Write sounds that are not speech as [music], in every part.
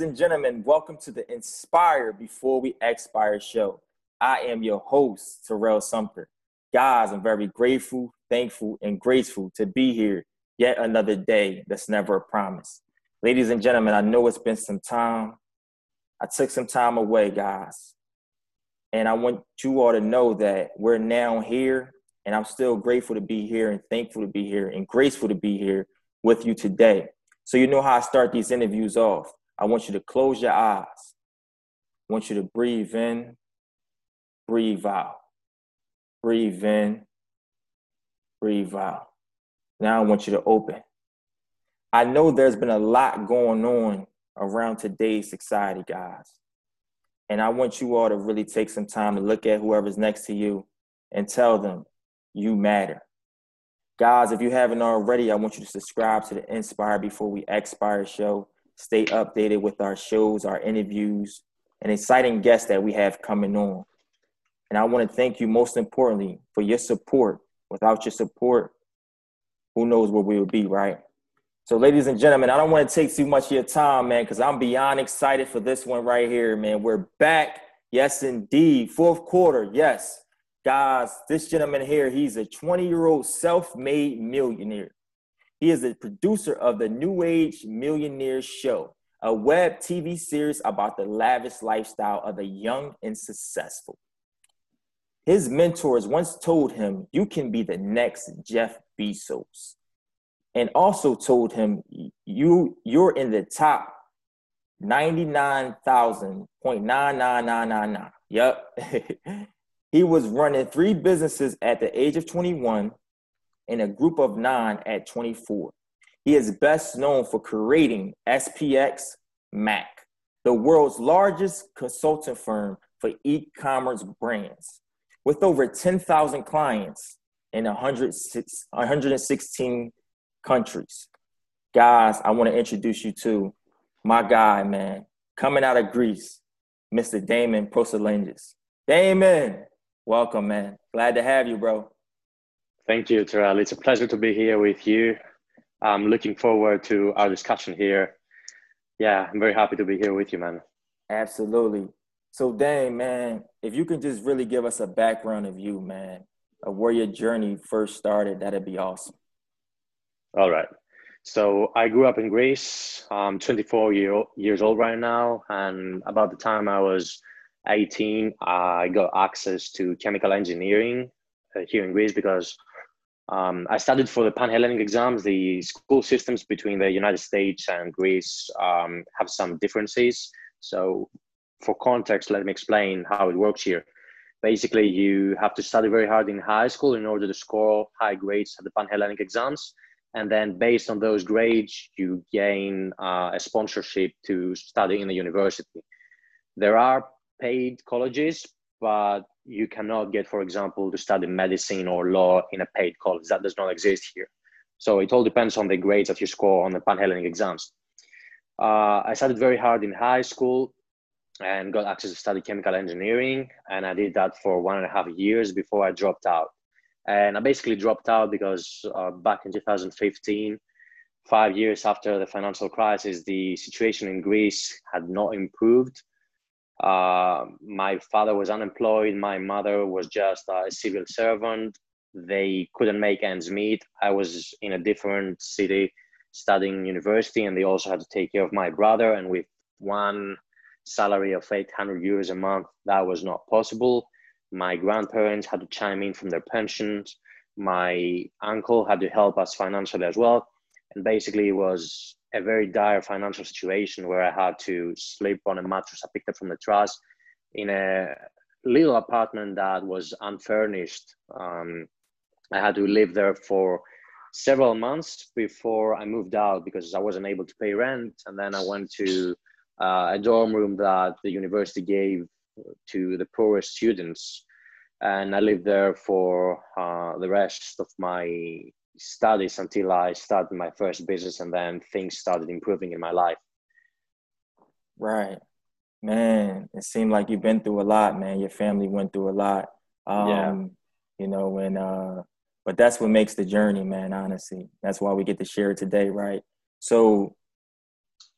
ladies and gentlemen. Welcome to the Inspire Before We Expire show. I am your host, Terrell Sumter. Guys, I'm very grateful, thankful, and graceful to be here yet another day that's never a promise. Ladies and gentlemen, I know it's been some time. I took some time away, guys. And I want you all to know that we're now here, and I'm still grateful to be here and thankful to be here and graceful to be here with you today. So, you know how I start these interviews off. I want you to close your eyes. I want you to breathe in, breathe out. Breathe in, breathe out. Now I want you to open. I know there's been a lot going on around today's society, guys. And I want you all to really take some time to look at whoever's next to you and tell them you matter. Guys, if you haven't already, I want you to subscribe to the Inspire Before We Expire show. Stay updated with our shows, our interviews, and exciting guests that we have coming on. And I want to thank you most importantly for your support. Without your support, who knows where we would be, right? So, ladies and gentlemen, I don't want to take too much of your time, man, because I'm beyond excited for this one right here, man. We're back. Yes, indeed. Fourth quarter. Yes. Guys, this gentleman here, he's a 20 year old self made millionaire. He is the producer of the New Age Millionaire Show, a web TV series about the lavish lifestyle of the young and successful. His mentors once told him, You can be the next Jeff Bezos. And also told him, you, You're in the top 99,000.99999. Yep. [laughs] He was running three businesses at the age of 21 and a group of nine at 24. He is best known for creating SPX Mac, the world's largest consulting firm for e commerce brands, with over 10,000 clients in 116 countries. Guys, I want to introduce you to my guy, man, coming out of Greece, Mr. Damian Prosalendis. Damian, Welcome, man. Glad to have you, bro. Thank you, Terrell. It's a pleasure to be here with you. I'm looking forward to our discussion here. Yeah, I'm very happy to be here with you, man. Absolutely. So, Dane, man, if you can just really give us a background of you, man, of where your journey first started, that'd be awesome. All right. So I grew up in Greece. I'm 24 year, years old right now, and about the time I was 18, I got access to chemical engineering uh, here in Greece because um, I studied for the Pan-Hellenic exams. The school systems between the United States and Greece um, have some differences. So, for context, let me explain how it works here. Basically, you have to study very hard in high school in order to score high grades at the Pan-Hellenic exams. And then, based on those grades, you gain uh, a sponsorship to study in the university. There are paid colleges, but you cannot get, for example, to study medicine or law in a paid college. That does not exist here. So it all depends on the grades that you score on the Pan-Hellenic exams. Uh, I studied very hard in high school and got access to study chemical engineering. And I did that for one and a half years before I dropped out. And I basically dropped out because uh, back in 2015, five years after the financial crisis, the situation in Greece had not improved. Uh, my father was unemployed. My mother was just a civil servant. They couldn't make ends meet. I was in a different city studying university, and they also had to take care of my brother. And with one salary of 800 euros a month, that was not possible. My grandparents had to chime in from their pensions. My uncle had to help us financially as well. And basically, it was a very dire financial situation where I had to sleep on a mattress I picked up from the trash in a little apartment that was unfurnished. Um, I had to live there for several months before I moved out because I wasn't able to pay rent. And then I went to uh, a dorm room that the university gave to the poorest students. And I lived there for uh, the rest of my studies until I started my first business and then things started improving in my life. Right. Man, it seemed like you've been through a lot, man. Your family went through a lot. Um, yeah. you know, and uh but that's what makes the journey, man, honestly. That's why we get to share it today, right? So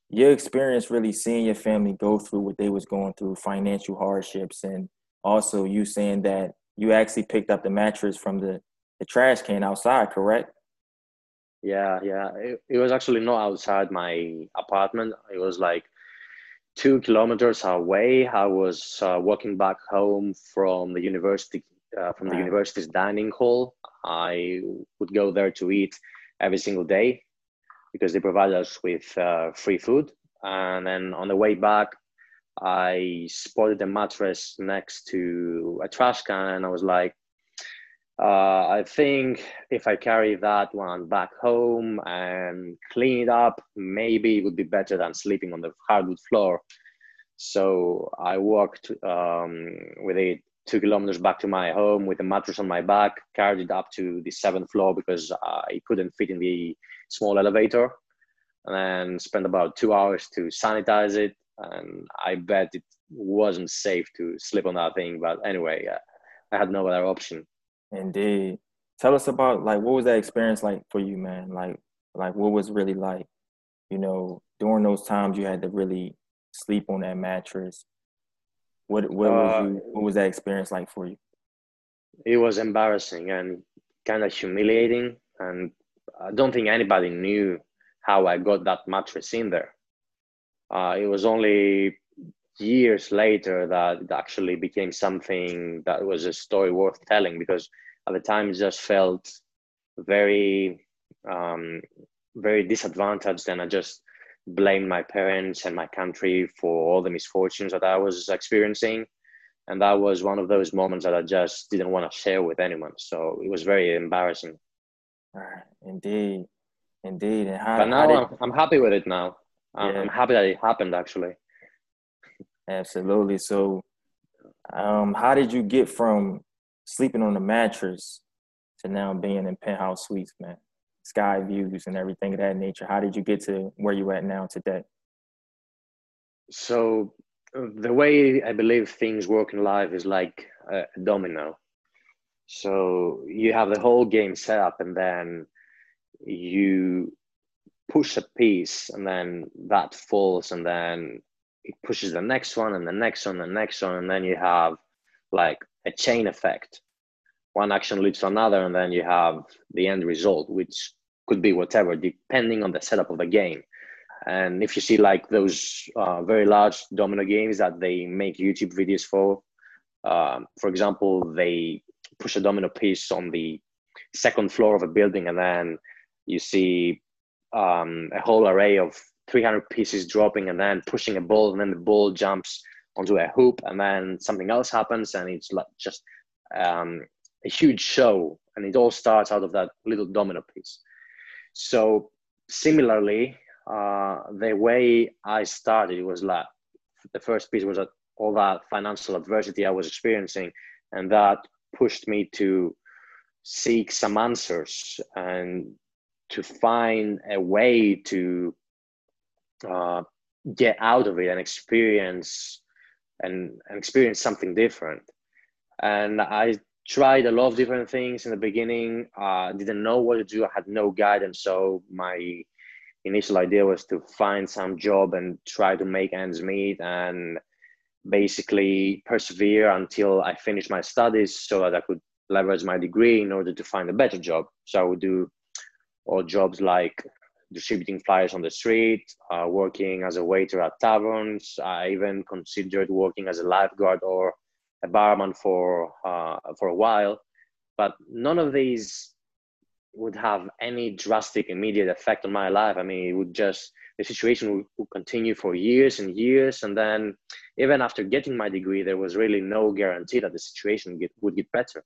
your experience really seeing your family go through what they was going through, financial hardships, and also you saying that you actually picked up the mattress from the, the trash can outside, correct? Yeah, yeah. It, it was actually not outside my apartment. It was like two kilometers away. I was uh, walking back home from the university, uh, from the university's dining hall. I would go there to eat every single day because they provide us with uh, free food. And then on the way back, I spotted a mattress next to a trash can, and I was like, uh, I think if I carry that one back home and clean it up, maybe it would be better than sleeping on the hardwood floor. So I walked um, with it two kilometers back to my home with a mattress on my back, carried it up to the seventh floor because I couldn't fit in the small elevator, and then spent about two hours to sanitize it. And I bet it wasn't safe to sleep on that thing, but anyway, uh, I had no other option. Indeed. Tell us about like what was that experience like for you, man? Like like what was really like, you know, during those times you had to really sleep on that mattress. What what was uh, you what was that experience like for you? It was embarrassing and kind of humiliating and I don't think anybody knew how I got that mattress in there. Uh, it was only years later that it actually became something that was a story worth telling because at the time it just felt very um, very disadvantaged and i just blamed my parents and my country for all the misfortunes that i was experiencing. And that was one of those moments that i just didn't want to share with anyone. So it was very embarrassing. [sighs] Indeed. Indeed. And how, but now did... I'm, I'm happy with it now. Yeah. i'm happy that it happened actually Absolutely. So, um, how did you get from sleeping on the mattress to now being in penthouse suites, man? Sky views and everything of that nature. How did you get to where you at now today? So, the way I believe things work in life is like a domino. So you have the whole game set up, and then you push a piece, and then that falls, and then it pushes the next one and the next one and the next one and then you have like a chain effect. One action leads to another and then you have the end result which could be whatever depending on the setup of the game. And if you see like those uh, very large domino games that they make youtube videos for um, for example they push a domino piece on the second floor of a building and then you see um, a whole array of 300 pieces dropping and then pushing a ball and then the ball jumps onto a hoop and then something else happens and it's like just um, a huge show and it all starts out of that little domino piece. So similarly uh, the way i started was like the first piece was that all that financial adversity i was experiencing and that pushed me to seek some answers and to find a way to uh, get out of it and experience and, and experience something different. And I tried a lot of different things in the beginning. Uh, didn't know what to do. I had no guidance. So my initial idea was to find some job and try to make ends meet and basically persevere until I finished my studies so that I could leverage my degree in order to find a better job. So I would do all jobs like distributing flyers on the street, uh, working as a waiter at taverns. I even considered working as a lifeguard or a barman for uh, for a while, but none of these would have any drastic immediate effect on my life. I mean, it would just the situation would, would continue for years and years, and then even after getting my degree, there was really no guarantee that the situation get, would get better.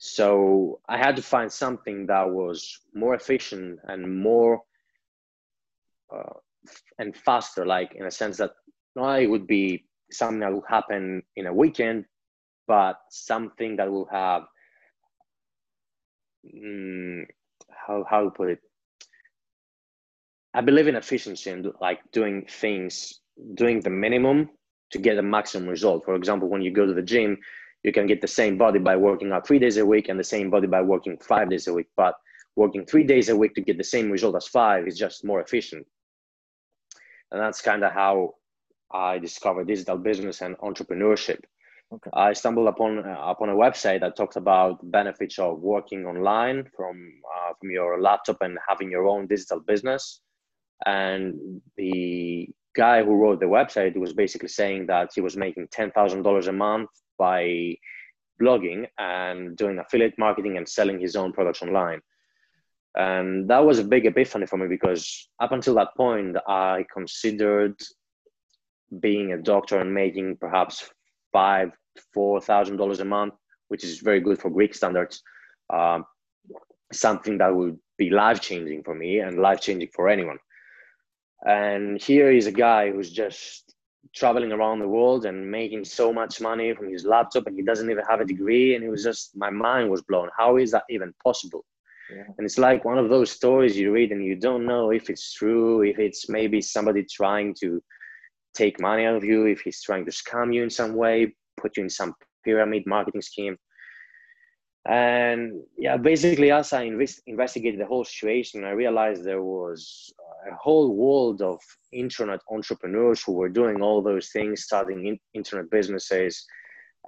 So I had to find something that was more efficient and more uh, and faster, like in a sense that not it would be something that will happen in a weekend, but something that will have mm, how how to put it. I believe in efficiency and like doing things, doing the minimum to get the maximum result. For example, when you go to the gym, you can get the same body by working out three days a week and the same body by working five days a week. But working three days a week to get the same result as five is just more efficient. and that's kind of how I discovered digital business and entrepreneurship. Okay. I stumbled upon uh, upon a website that talked about benefits of working online from uh, from your laptop and having your own digital business. And the guy who wrote the website was basically saying that he was making ten thousand dollars a month by blogging and doing affiliate marketing and selling his own products online. And that was a big epiphany for me because up until that point, I considered being a doctor and making perhaps five, four thousand dollars a month, which is very good for Greek standards. Um, something that would be life changing for me and life changing for anyone. And here is a guy who's just traveling around the world and making so much money from his laptop, and he doesn't even have a degree. And it was just my mind was blown. How is that even possible? Yeah. And it's like one of those stories you read and you don't know if it's true, if it's maybe somebody trying to take money out of you, if he's trying to scam you in some way, put you in some pyramid marketing scheme. And yeah, basically, as I invest, investigated the whole situation, I realized there was a whole world of internet entrepreneurs who were doing all those things, starting in, internet businesses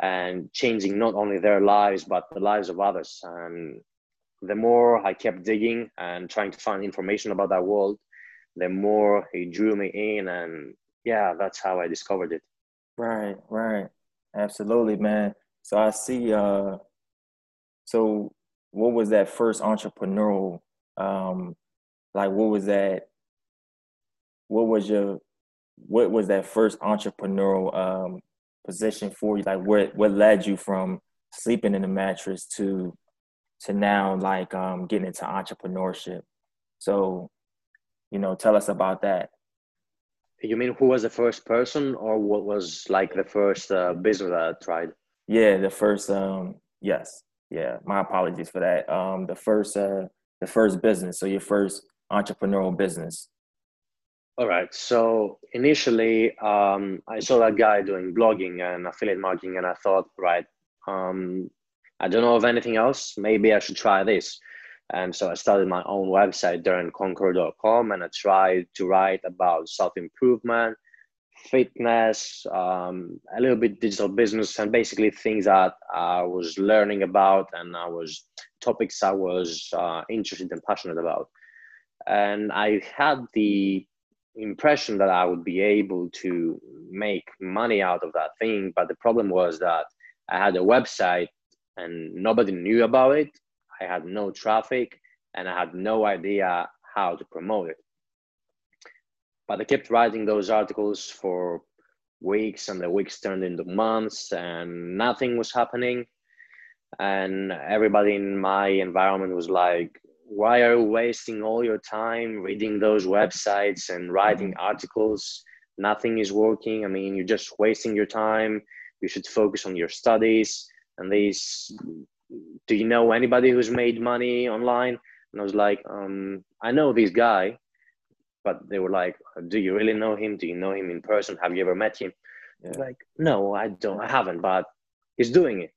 and changing not only their lives, but the lives of others. And the more I kept digging and trying to find information about that world, the more he drew me in. And yeah, that's how I discovered it. Right, right. Absolutely, man. So I see, uh, so what was that first entrepreneurial, um, like what was that, what was your, what was that first entrepreneurial um, position for you? Like what, what led you from sleeping in a mattress to to now like um, getting into entrepreneurship. So, you know, tell us about that. You mean who was the first person, or what was like the first uh, business that I tried? Yeah, the first. Um, yes, yeah. My apologies for that. Um, the first, uh, the first business. So your first entrepreneurial business. All right. So initially, um, I saw that guy doing blogging and affiliate marketing, and I thought, right, um, I don't know of anything else. Maybe I should try this. And so I started my own website, darrenconqueror.com, and I tried to write about self improvement, fitness, um, a little bit digital business, and basically things that I was learning about and I was topics I was uh, interested and passionate about. And I had the impression that I would be able to make money out of that thing. But the problem was that I had a website and nobody knew about it. I had no traffic and I had no idea how to promote it. But I kept writing those articles for weeks and the weeks turned into months and nothing was happening. And everybody in my environment was like, why are you wasting all your time reading those websites and writing articles? Nothing is working. I mean, you're just wasting your time. You should focus on your studies and they do you know anybody who's made money online and i was like um, i know this guy but they were like do you really know him? Do you know him in person? Have you ever met him? Yeah. like no i don't i haven't but he's doing it.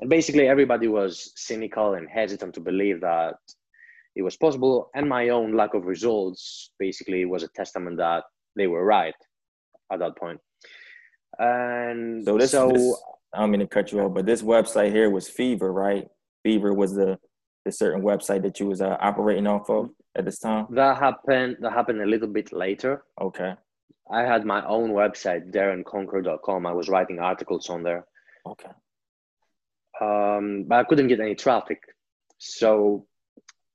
And basically everybody was cynical and hesitant to believe that it was possible and my own lack of results basically was a testament that they were right at that point. And so, this, so this, I'm going to cut you off, but this website here was Fiverr, right? Fiverr was the the certain website that you was uh, operating off of at this time. That happened. That happened a little bit later. Okay. I had my own website, darrenconqueror.com. I was writing articles on there. Okay. Um, but I couldn't get any traffic, so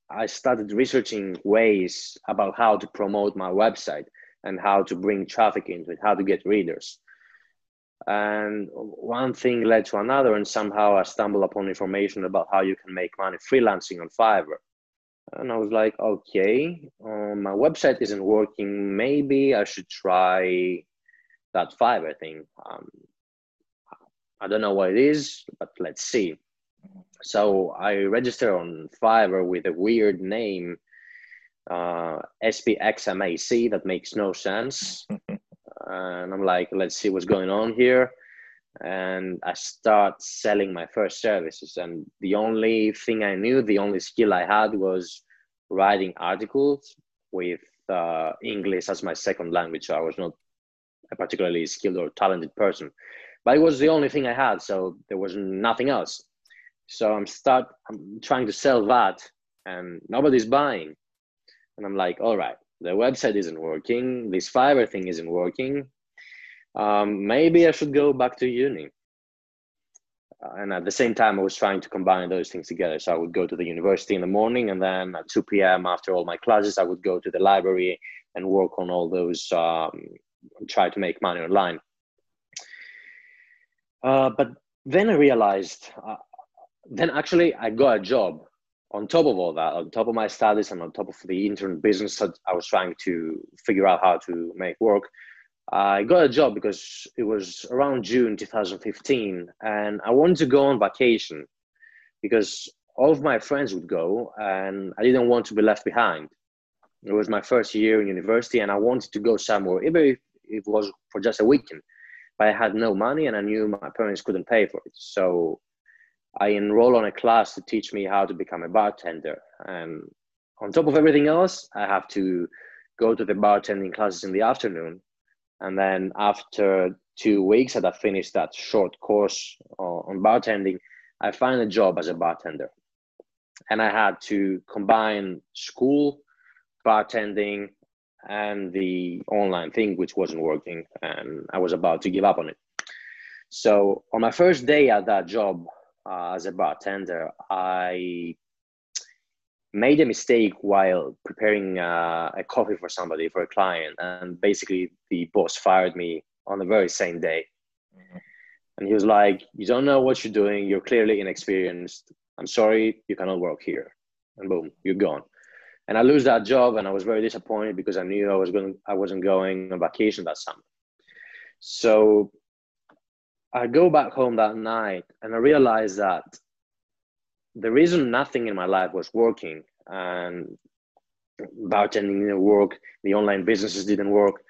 I started researching ways about how to promote my website and how to bring traffic into it, how to get readers and one thing led to another and somehow i stumbled upon information about how you can make money freelancing on fiverr. And i was like okay um, my website isn't working. Maybe i should try that fiverr thing. Um, i don't know what it is but let's see. So i registered on fiverr with a weird name uh, spxmac that makes no sense [laughs] and I'm like, let's see what's going on here. And I start selling my first services. And the only thing I knew, the only skill I had was writing articles with uh, English as my second language. So I was not a particularly skilled or talented person, but it was the only thing I had. So there was nothing else. So I'm start. I'm trying to sell that, and nobody's buying. And I'm like, all right, the website isn't working. This Fiverr thing isn't working. Um, maybe I should go back to uni. Uh, and at the same time, I was trying to combine those things together. So I would go to the university in the morning, and then at 2 p.m. after all my classes, I would go to the library and work on all those, um, try to make money online. Uh, but then I realized, uh, then actually I got a job on top of all that, on top of my studies and on top of the intern business that I was trying to figure out how to make work. I got a job because it was around June 2015, and I wanted to go on vacation because all of my friends would go, and I didn't want to be left behind. It was my first year in university, and I wanted to go somewhere, even if it was for just a weekend. But I had no money, and I knew my parents couldn't pay for it. So I enroll on a class to teach me how to become a bartender. And on top of everything else, I have to go to the bartending classes in the afternoon and then after two weeks that I finished that short course on bartending, I find a job as a bartender. And I had to combine school, bartending, and the online thing, which wasn't working. And I was about to give up on it. So on my first day at that job uh, as a bartender, I made a mistake while preparing uh, a coffee for somebody for a client and basically the boss fired me on the very same day. Mm-hmm. and he was like you don't know what you're doing. You're clearly inexperienced. I'm sorry you cannot work here. And boom you're gone. And i lose that job and i was very disappointed because i knew i was going i wasn't going on vacation that summer. So i go back home that night and i realized that the reason nothing in my life was working and bartending didn't work, the online businesses didn't work,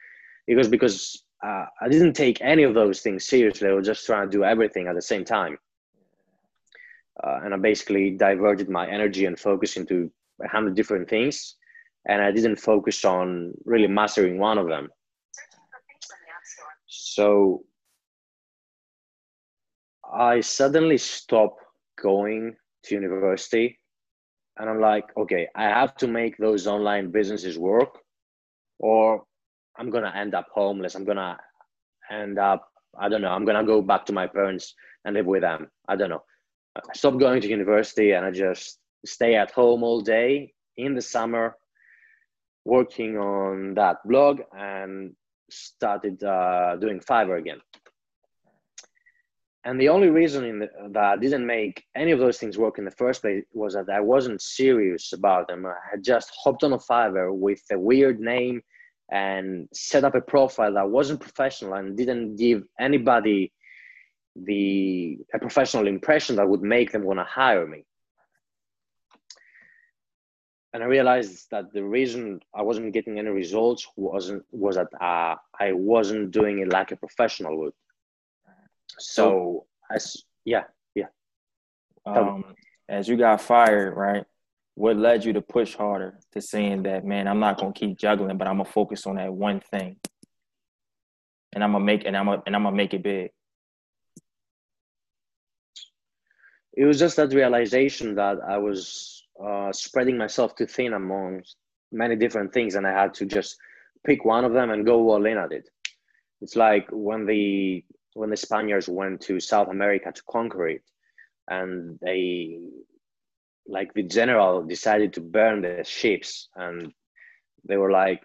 it was because uh, I didn't take any of those things seriously. I was just trying to do everything at the same time. Uh, and I basically diverted my energy and focus into a hundred different things. And I didn't focus on really mastering one of them. So I suddenly stop going to university and i'm like okay i have to make those online businesses work or i'm gonna end up homeless. I'm gonna end up i don't know i'm gonna go back to my parents and live with them. I don't know. I stopped going to university and i just stay at home all day in the summer working on that blog and started uh, doing fiverr again and the only reason the, that I didn't make any of those things work in the first place was that I wasn't serious about them. I had just hopped on a Fiverr with a weird name and set up a profile that wasn't professional and didn't give anybody the a professional impression that would make them want to hire me. And I realized that the reason I wasn't getting any results wasn't was that uh, I wasn't doing it like a professional would so as yeah, yeah. Um, as you got fired, right? What led you to push harder to saying that, man, I'm not gonna keep juggling, but I'm gonna focus on that one thing, and I'm gonna make and I'm gonna and I'm gonna make it big. It was just that realization that I was uh, spreading myself too thin among many different things, and I had to just pick one of them and go all in at it. It's like when the when the Spaniards went to South America to conquer it, and they, like the general, decided to burn the ships, and they were like,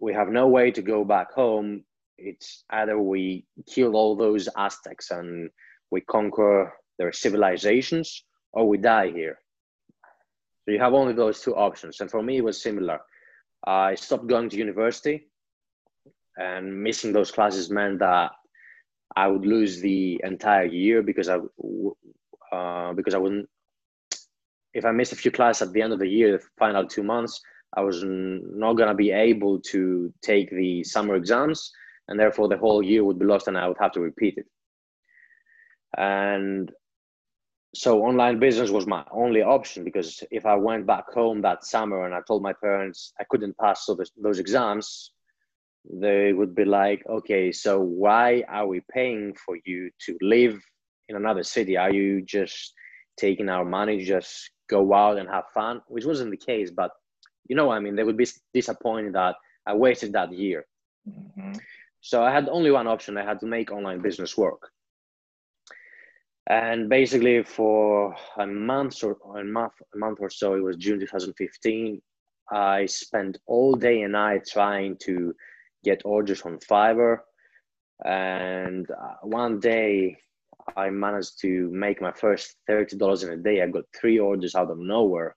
"We have no way to go back home. It's either we kill all those Aztecs and we conquer their civilizations, or we die here." So you have only those two options, and for me, it was similar. I stopped going to university, and missing those classes meant that I would lose the entire year because I uh, because I wouldn't. If I missed a few classes at the end of the year, the final two months, I was not gonna be able to take the summer exams, and therefore the whole year would be lost, and I would have to repeat it. And so online business was my only option because if I went back home that summer and I told my parents I couldn't pass those, those exams, they would be like, okay, so why are we paying for you to live in another city? Are you just taking our money, just go out and have fun? Which wasn't the case, but you know, I mean, they would be disappointed that I wasted that year. Mm-hmm. So I had only one option. I had to make online business work. And basically, for a month or a month, a month or so, it was June 2015. I spent all day and night trying to get orders on Fiverr. And uh, one day, I managed to make my first thirty dollars in a day. I got three orders out of nowhere,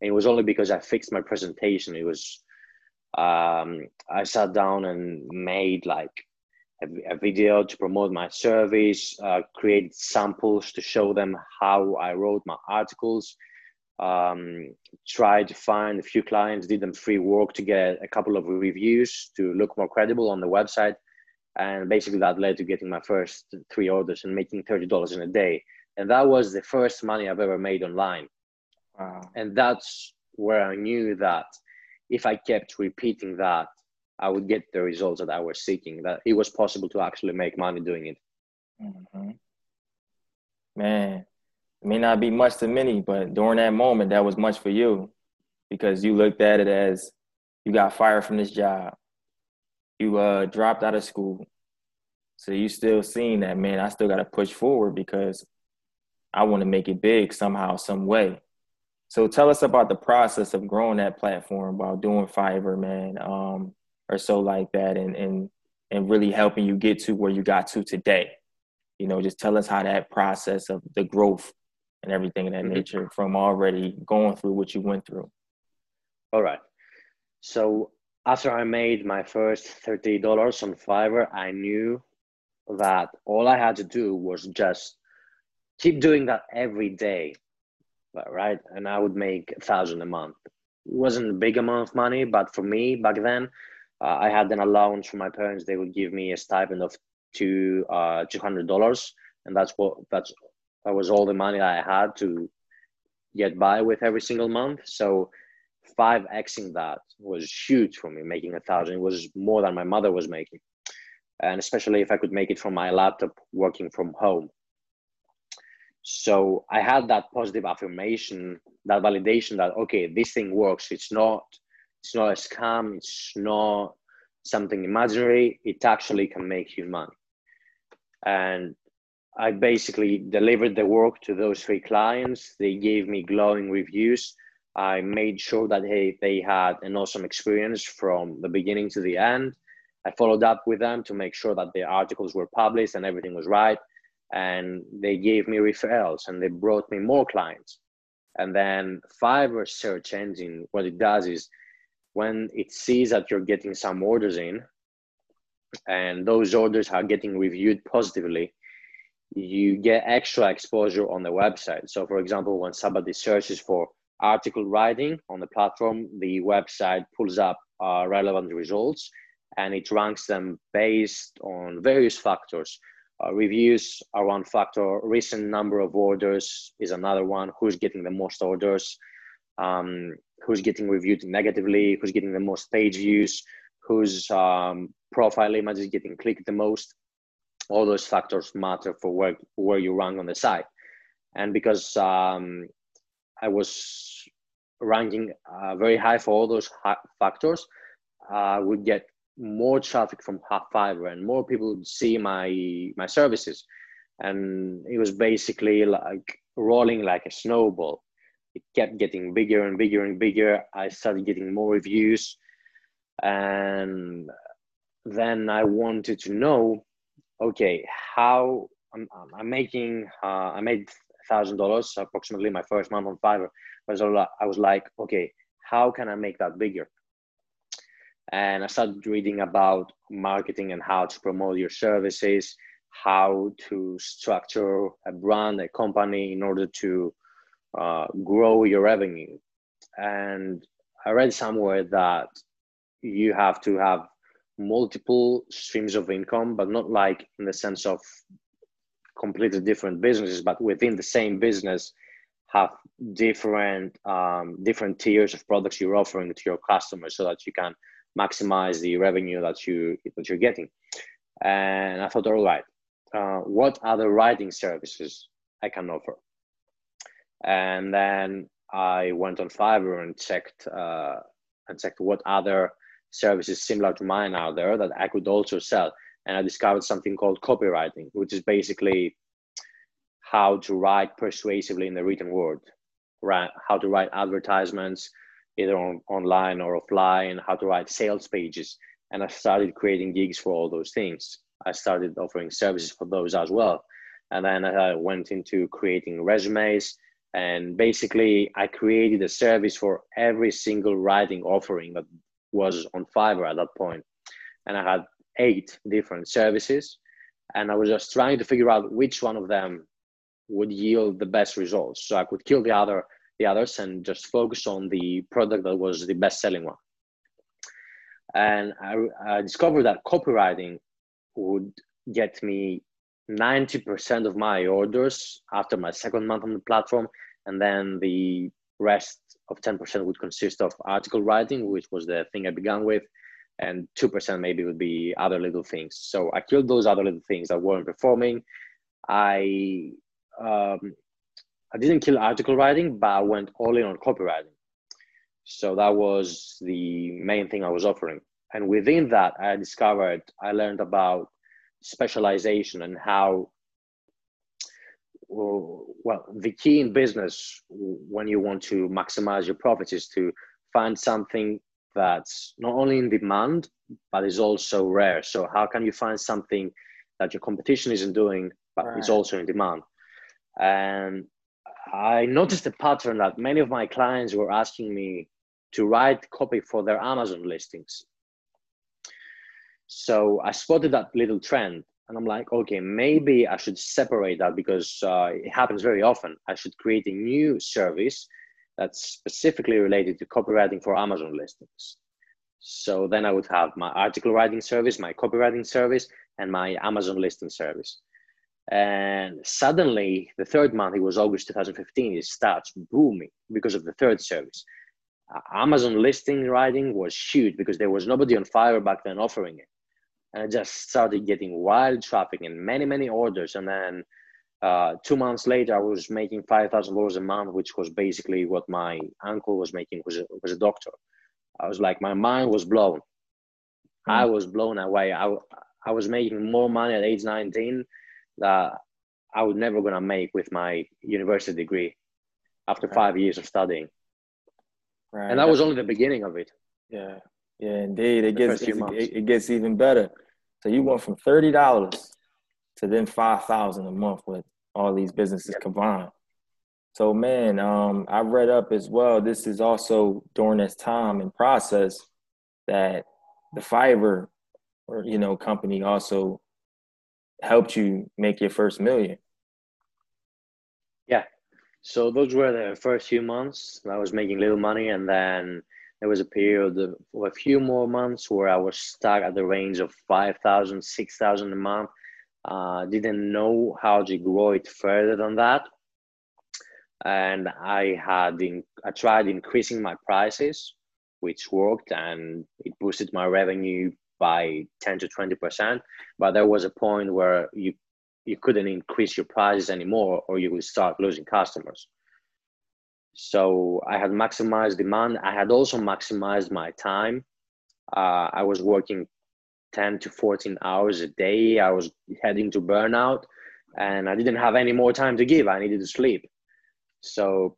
and it was only because I fixed my presentation. It was um, I sat down and made like a, a video to promote my service, uh, created samples to show them how I wrote my articles, um, tried to find a few clients, did them free work to get a couple of reviews to look more credible on the website. And basically that led to getting my first three orders and making $30 in a day. And that was the first money I've ever made online. Wow. And that's where I knew that if I kept repeating that, I would get the results that I was seeking. That it was possible to actually make money doing it. Mm-hmm. Man, it may not be much to many, but during that moment, that was much for you because you looked at it as you got fired from this job, you uh, dropped out of school, so you still seeing that man. I still got to push forward because I want to make it big somehow, some way. So tell us about the process of growing that platform while doing Fiverr, man, um, or so like that, and and and really helping you get to where you got to today. You know, just tell us how that process of the growth and everything of that mm-hmm. nature from already going through what you went through. All right. So after I made my first thirty dollars on Fiverr, I knew that all I had to do was just keep doing that every day right? And I would make a thousand a month. It wasn't a big amount of money, but for me back then, uh, I had an allowance from my parents. They would give me a stipend of two uh, two hundred dollars, and that's what that's that was all the money I had to get by with every single month. So five xing that was huge for me. Making a thousand was more than my mother was making, and especially if I could make it from my laptop working from home. So I had that positive affirmation, that validation that okay, this thing works. It's not, it's not a scam. It's not something imaginary. It actually can make you money. And I basically delivered the work to those three clients. They gave me glowing reviews. I made sure that hey, they had an awesome experience from the beginning to the end. I followed up with them to make sure that their articles were published and everything was right and they gave me referrals and they brought me more clients. And then Fiverr search engine, what it does is when it sees that you're getting some orders in and those orders are getting reviewed positively, you get extra exposure on the website. So, for example, when somebody searches for article writing on the platform, the website pulls up uh, relevant results and it ranks them based on various factors uh, reviews are one factor. Recent number of orders is another one. Who's getting the most orders? Um, who's getting reviewed negatively? Who's getting the most page views? Whose um, profile image is getting clicked the most? All those factors matter for where where you rank on the site. And because um, I was ranking uh, very high for all those factors, I uh, would get more traffic from Fiverr and more people would see my my services, and it was basically like rolling like a snowball. It kept getting bigger and bigger and bigger. I started getting more reviews, and then I wanted to know, okay, how I'm, I'm making. Uh, I made thousand dollars approximately my first month on Fiverr. But I was like, okay, how can I make that bigger? and I started reading about marketing and how to promote your services, how to structure a brand, a company in order to uh, grow your revenue. And I read somewhere that you have to have multiple streams of income, but not like in the sense of completely different businesses, but within the same business, have different um, different tiers of products you're offering to your customers, so that you can maximize the revenue that you that you're getting. And I thought, all right, uh, what other writing services I can offer? And then I went on Fiverr and checked uh, and checked what other services similar to mine out there that I could also sell. And I discovered something called copywriting, which is basically how to write persuasively in the written word, right? How to write advertisements, either on, online or offline, how to write sales pages. And I started creating gigs for all those things. I started offering services for those as well. And then I went into creating resumes. And basically, I created a service for every single writing offering that was on Fiverr at that. And I had eight different services. And I was just trying to figure out which one of them would yield the best results. So I could kill the other the others and just focus on the product that was the best selling one. And I, I discovered that copywriting would get me 90% of my orders after my second month on the platform. And then the rest of 10% would consist of article writing, which was the thing I began with. And 2% maybe would be other little things. So I killed those other little things that weren't performing. I um, I didn't kill article writing, but I went all in on copywriting. So that was the main thing I was offering. And within that, I discovered, I learned about specialization and how, well, the key in business when you want to maximize your profits is to find something that's not only in demand, but is also rare. So, how can you find something that your competition isn't doing, but right. is also in demand? And I noticed a pattern that many of my clients were asking me to write copy for their Amazon listings. So I spotted that little trend and I'm like, okay, maybe I should separate that because uh, it happens very often. I should create a new service that's specifically related to copywriting for Amazon listings. So then I would have my article writing service, my copywriting service, and my Amazon listing service. And suddenly, the third month, it was August 2015, it starts booming because of the third service. Amazon listing writing was huge because there was nobody on Fiverr back then offering it. And I just started getting wild traffic and many, many orders. And then uh, two months later, I was making $5,000 a month, which was basically what my uncle was making, was a, was a doctor. I was like, my mind was blown. Mm. I was blown away. I, I was making more money at age 19 that I was never gonna make with my university degree after right. five years of studying. Right. And that was only the beginning of it. Yeah. Yeah, indeed. It gets it, it, gets even better. So you went from thirty dollars to then five thousand a month with all these businesses combined. So man, um, I read up as well. This is also during this time and process that the Fiverr or you know company also helped you make your first million? Yeah. So those were the first few months I was making little money, and then there was a period of a few more months where I was stuck at the range of 5,000, 6,000 a month. Uh, didn't know how to grow it further than that. And I had in, I tried increasing my prices, which worked, and it boosted my revenue by 10 to 20%. But there was a point where you, you couldn't increase your prices anymore or you would start losing customers. So I had maximized demand. I had also maximized my time. Uh, I was working 10 to 14 hours a day. I was heading to burnout and I didn't have any more time to give. I needed to sleep. So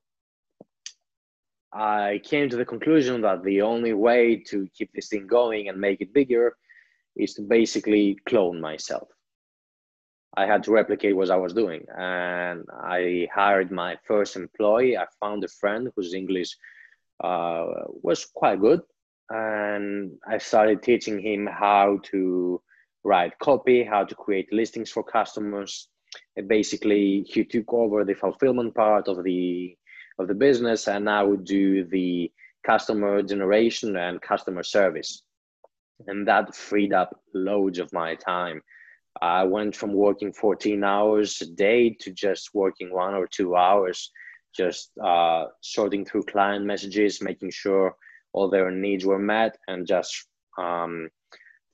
I came to the conclusion that the only way to keep this thing going and make it bigger is to basically clone myself. I had to replicate what I was doing. And I hired my first employee. I found a friend whose English uh, was quite good. And I started teaching him how to write copy, how to create listings for customers. And basically, he took over the fulfillment part of the of the business and I would do the customer generation and customer service and that freed up loads of my time I went from working 14 hours a day to just working one or two hours, just uh, sorting through client messages, making sure all their needs were met, and just um,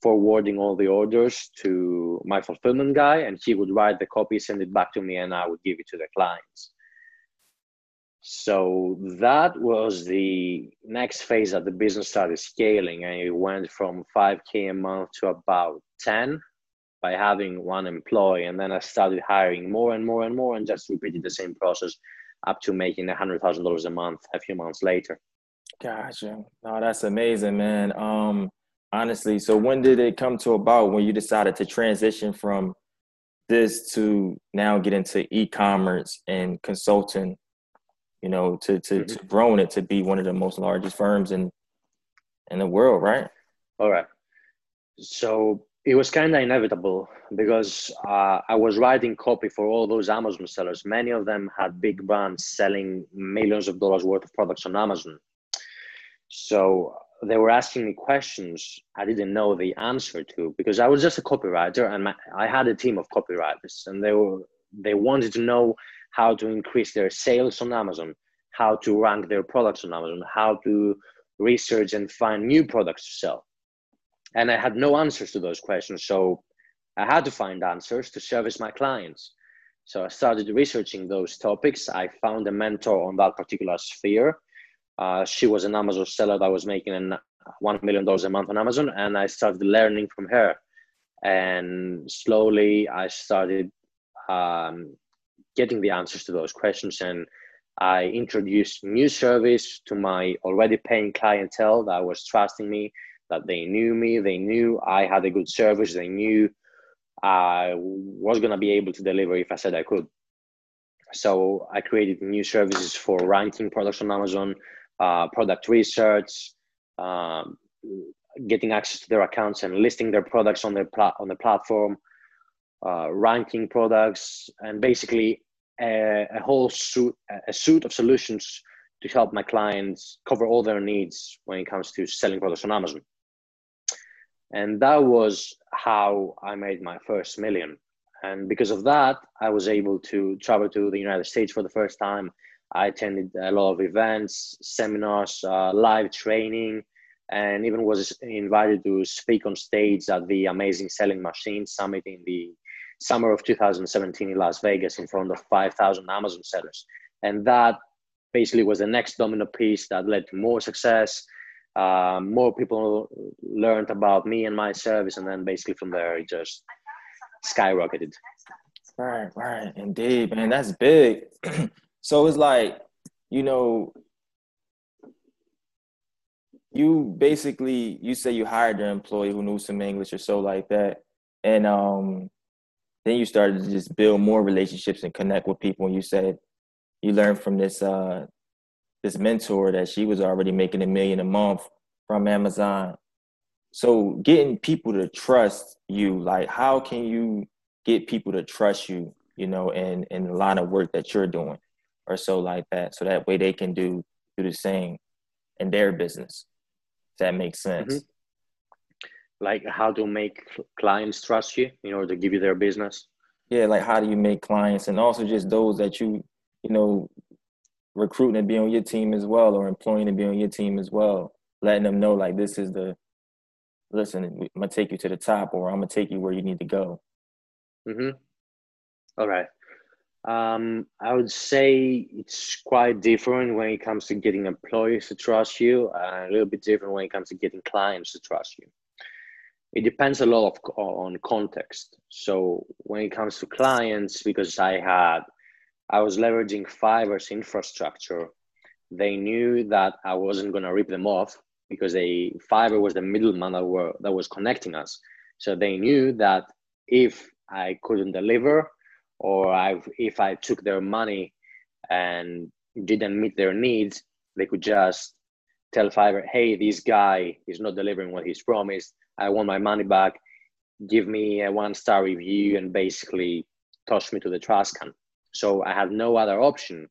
forwarding all the orders to my fulfillment guy. And he would write the copy, send it back to me, and I would give it to the clients. So that was the next phase that the business started scaling, and it went from 5K a month to about 10 by having one employee and then i started hiring more and more and more and just repeated the same process up to making a hundred thousand dollars a month a few months later. Gotcha. No that's amazing man. Um honestly so when did it come to about when you decided to transition from this to now get into e-commerce and consulting you know to to, mm-hmm. to growing it to be one of the most largest firms in in the world right? All right. So it was kind of inevitable because uh, I was writing copy for all those Amazon sellers. Many of them had big brands selling millions of dollars worth of products on Amazon. So they were asking me questions I didn't know the answer to because I was just a copywriter and my, I had a team of copywriters and they were they wanted to know how to increase their sales on Amazon, how to rank their products on Amazon, how to research and find new products to sell and I had no answers to those questions. So I had to find answers to service my clients. So I started researching those topics. I found a mentor on that particular sphere. Uh, she was an Amazon seller that was making an $1 million a month on Amazon, and I started learning from her. And slowly I started um, getting the answers to those questions. And I introduced new service to my already paying clientele that was trusting me that they knew me, they knew I had a good service, they knew I was going to be able to deliver if I said I could. So I created new services for ranking products on Amazon, uh, product research, um, getting access to their accounts and listing their products on their pla- on the platform, uh, ranking products, and basically a, a whole suite a suite of solutions to help my clients cover all their needs when it comes to selling products on Amazon and that was how i made my first million. And because of that i was able to travel to the united states for the first time. I attended a lot of events seminars uh, live training and even was invited to speak on stage at the amazing selling machine summit in the summer of 2017 in las vegas in front of 5000 amazon sellers. And that basically was the next domino piece that led to more success uh, more people learned about me and my service, and then basically from there it just skyrocketed. Right, right, indeed, man, that's big. [clears throat] so it's like, you know, you basically you say you hired an employee who knew some English or so like that, and um, then you started to just build more relationships and connect with people. And you said you learned from this uh, this mentor that she was already making a million a month from Amazon. So getting people to trust you, like how can you get people to trust you, you know, in in the line of work that you're doing or so like that. So that way they can do do the same in their business. that makes sense. Mm-hmm. Like how to make clients trust you in order to give you their business. Yeah, like how do you make clients and also just those that you, you know, recruiting to be on your team as well or employing to be on your team as well letting them know like this is the listen i'm gonna take you to the top or i'm gonna take you where you need to go. Mm-hmm. all right. Um, i would say it's quite different when it comes to getting employees to trust you a little bit different when it comes to getting clients to trust you. It depends a lot of, on context. So when it comes to clients because i had I was leveraging Fiverr's infrastructure. They knew that I wasn't going to rip them off because they Fiverr was the middleman that, that was connecting us. So they knew that if I couldn't deliver or I, if I took their money and didn't meet their needs, they could just tell Fiverr, hey, this guy is not delivering what he's promised. I want my money back. Give me a one star review and basically toss me to the trash can. So I had no other option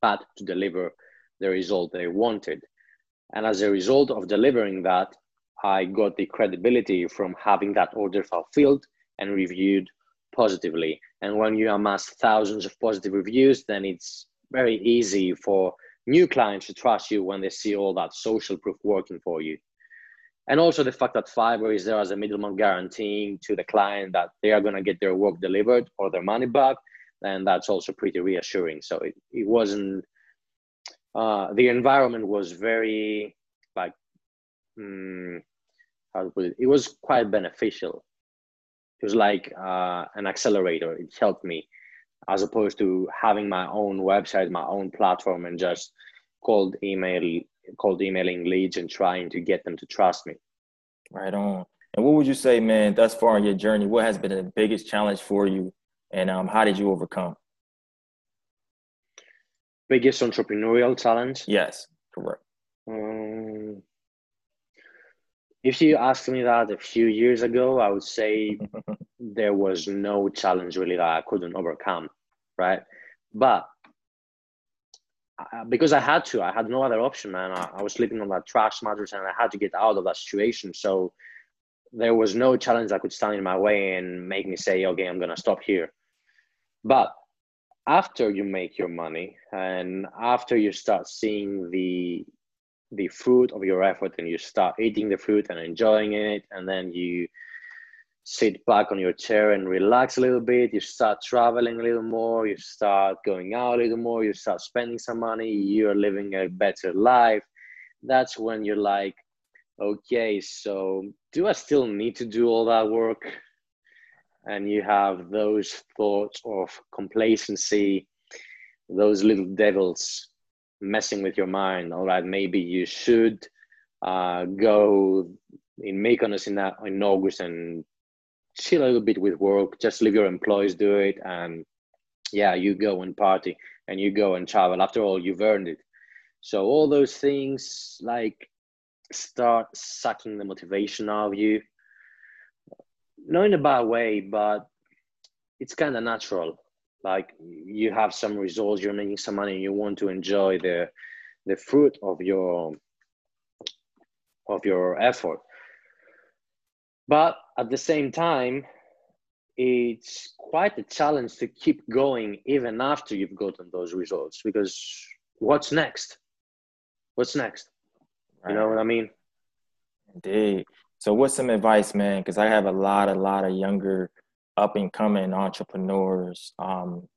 but to deliver the result they wanted. And as a result of delivering that, I got the credibility from having that order fulfilled and reviewed positively. And when you amass thousands of positive reviews, then it's very easy for new clients to trust you when they see all that social proof working for you. And also the fact that Fiverr is there as a middleman guaranteeing to the client that they are going to get their work delivered or their money back, and that's also pretty reassuring. So it, it wasn't, uh, the environment was very, like, um, how to put it, it was quite beneficial. It was like uh, an accelerator. It helped me as opposed to having my own website, my own platform, and just cold email, cold emailing leads and trying to get them to trust me. Right on. And what would you say, man, thus far in your journey, what has been the biggest challenge for you, and um, how did you overcome? Biggest entrepreneurial challenge? Yes, correct. Um, if you asked me that a few years ago, I would say [laughs] there was no challenge really that I couldn't overcome, right? But uh, because I had to, I had no other option, man. I, I was sleeping on that trash mattress and I had to get out of that situation. So there was no challenge that could stand in my way and make me say, okay, I'm going to stop here. But after you make your money and after you start seeing the the fruit of your effort and you start eating the fruit and enjoying it and then you sit back on your chair and relax a little bit you start traveling a little more you start going out a little more you start spending some money you're living a better life that's when you're like okay so do i still need to do all that work and you have those thoughts of complacency those little devils messing with your mind. All right, maybe you should uh, go in Mykonos in, that, in August and chill a little bit with work. Just leave your employees do it, and yeah, you go and party and you go and travel. After all, you've earned it. So all those things like start sucking the motivation out of you. Not in a bad way, but it's kind of natural. Like you have some results you're making some money you want to enjoy the the fruit of your of your effort. But at the same time it's quite a challenge to keep going even after you've gotten those results because what's next? What's next? You know what i mean? Indeed so what's some advice man because i have a lot a lot of younger up and coming entrepreneurs um,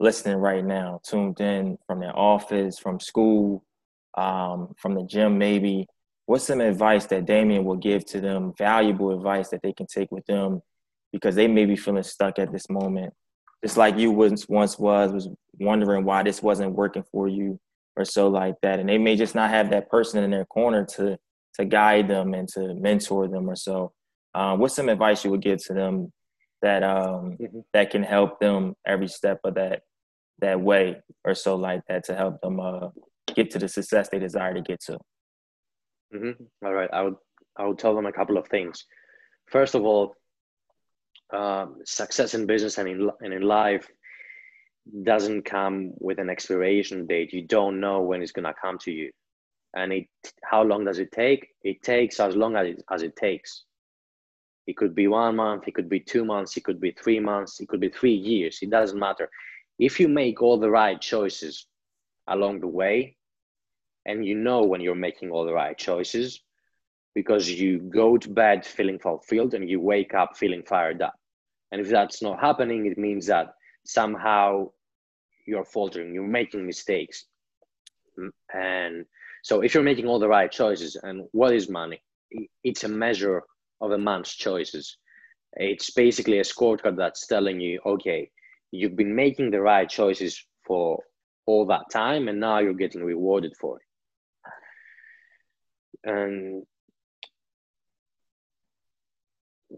listening right now, tuned in from their office, from school, um, from the gym, maybe. What's some advice that Damian will give to them, valuable advice that they can take with them because they may be feeling stuck at this moment? Just like you once once was, was wondering why this wasn't working for you or so like that. And they may just not have that person in their corner to to guide them and to mentor them or so. Um, what's some advice you would give to them that um mm-hmm. that can help them every step of that that way or so like that to help them uh get to the success they desire to get to mm-hmm. all right i would i would tell them a couple of things first of all um, success in business and in, and in life doesn't come with an expiration date you don't know when it's going to come to you and it how long does it take it takes as long as it, as it takes it could be one month, it could be two months, it could be three months, it could be three years. It doesn't matter. If you make all the right choices along the way, and you know when you're making all the right choices, because you go to bed feeling fulfilled and you wake up feeling fired up. And if that's not happening, it means that somehow you're faltering, you're making mistakes. And so if you're making all the right choices, and what is money? It's a measure of a man's choices. It's basically a scorecard that's telling you, okay, you've been making the right choices for all that time, and now you're getting rewarded for it. And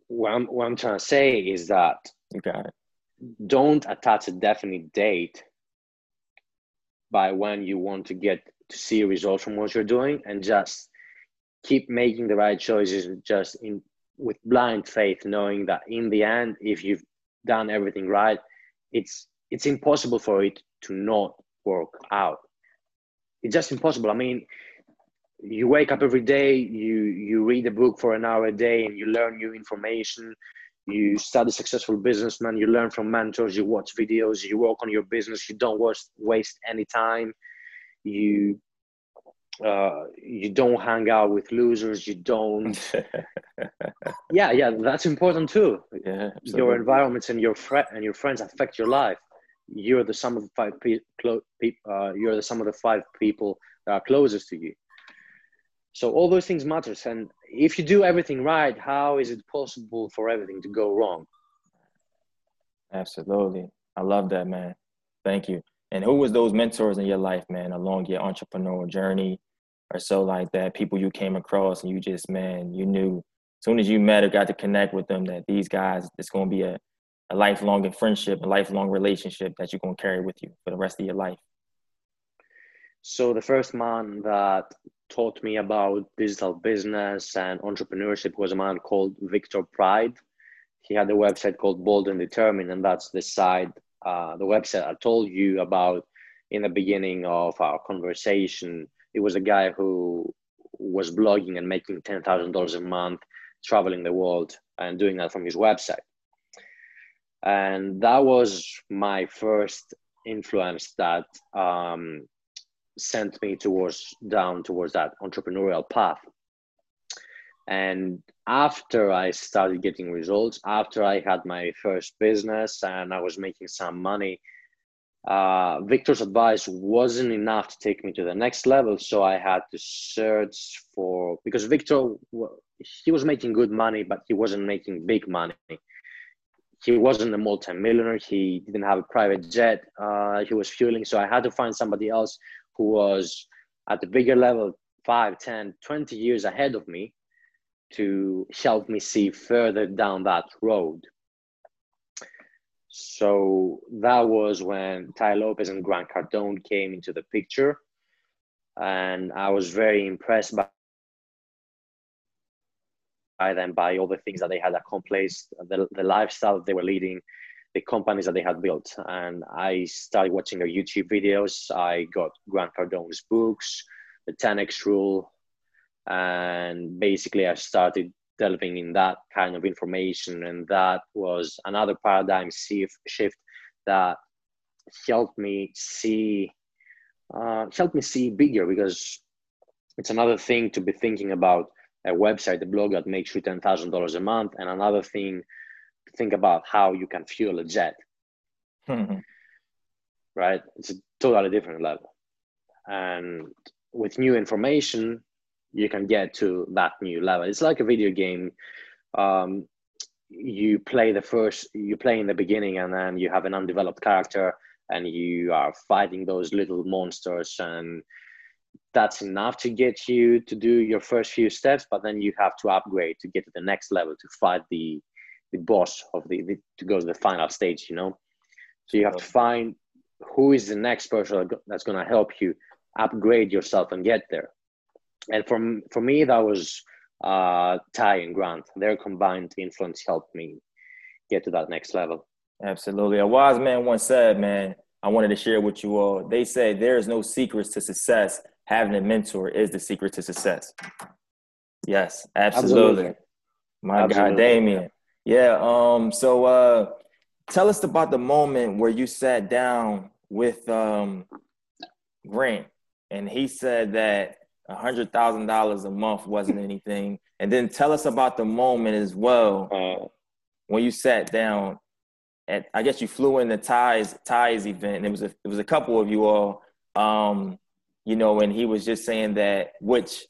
what I'm, what I'm trying to say is that it. don't attach a definite date by when you want to get to see results from what you're doing and just keep making the right choices just in with blind faith, knowing that in the end, if you've done everything right, it's it's impossible for it to not work out. It's just impossible. I mean, you wake up every day, you you read a book for an hour a day, and you learn new information. you study successful businessmen you learn from mentors you watch videos you work on your business you don't waste waste any time you uh, you don't hang out with losers you don't [laughs] yeah yeah that's important too. Yeah, your environments and your fr- and your friends affect your life. You're the sum of the five people uh, you're the sum of the five people that are closest to you. So all those things matters and if you do everything right how is it possible for everything to go wrong? Absolutely. I love that man. Thank you and who was those mentors in your life man along your entrepreneurial journey or so like that people you came across and you just man you knew as soon as you met or got to connect with them that these guys it's going to be a, a lifelong friendship a lifelong relationship that you're going to carry with you for the rest of your life so the first man that taught me about digital business and entrepreneurship was a man called Victor Pride. He had a website called Bold and Determined, and that's the site, uh, the website I told you about in the beginning of our conversation. It was a guy who was blogging and making $10,000 a month, traveling the world and doing that from his website. And that was my first influence that um, sent me towards down towards that entrepreneurial path and after i started getting results after i had my first business and i was making some money uh, victor's advice wasn't enough to take me to the next level. So i had to search for because victor he was making good money but he wasn't making big money. He wasn't a multi-millionaire. He didn't have a private jet. Uh, he was fueling. So i had to find somebody else who was at the bigger level 5 10 20 years ahead of me to help me see further down that road so that was when Tai Lopez and Grant Cardone came into the picture. And I was very impressed by, by them, by all the things that they had accomplished, the, the lifestyle they were leading, the companies that they had built. And I started watching their YouTube videos. I got Grant Cardone's books, the 10x rule, and basically I started delving in that kind of information. And that was another paradigm shift that helped me see uh, helped me see bigger because it's another thing to be thinking about a website, a blog that makes you ten thousand dollars a month, and another thing to think about how you can fuel a jet. Mm-hmm. Right? It's a totally different level. And with new information, you can get to that new level. It's like a video game. Um, you play the first, you play in the beginning, and then you have an undeveloped character, and you are fighting those little monsters, and that's enough to get you to do your first few steps. But then you have to upgrade to get to the next level to fight the the boss of the, the to go to the final stage you know so you have to find who is the next person that's going to help you upgrade yourself and get there and for, for me that was uh, tai and grant their combined influence helped me get to that next level absolutely a wise man once said man i wanted to share with you all they say there is no secrets to success having a mentor is the secret to success yes absolutely, absolutely. my absolutely. god Damian yeah. Um. So, uh, tell us about the moment where you sat down with um, Grant, and he said that hundred thousand dollars a month wasn't anything. And then tell us about the moment as well uh, when you sat down. At I guess you flew in the Tai's Tai's event, and it was a it was a couple of you all. Um, you know, and he was just saying that which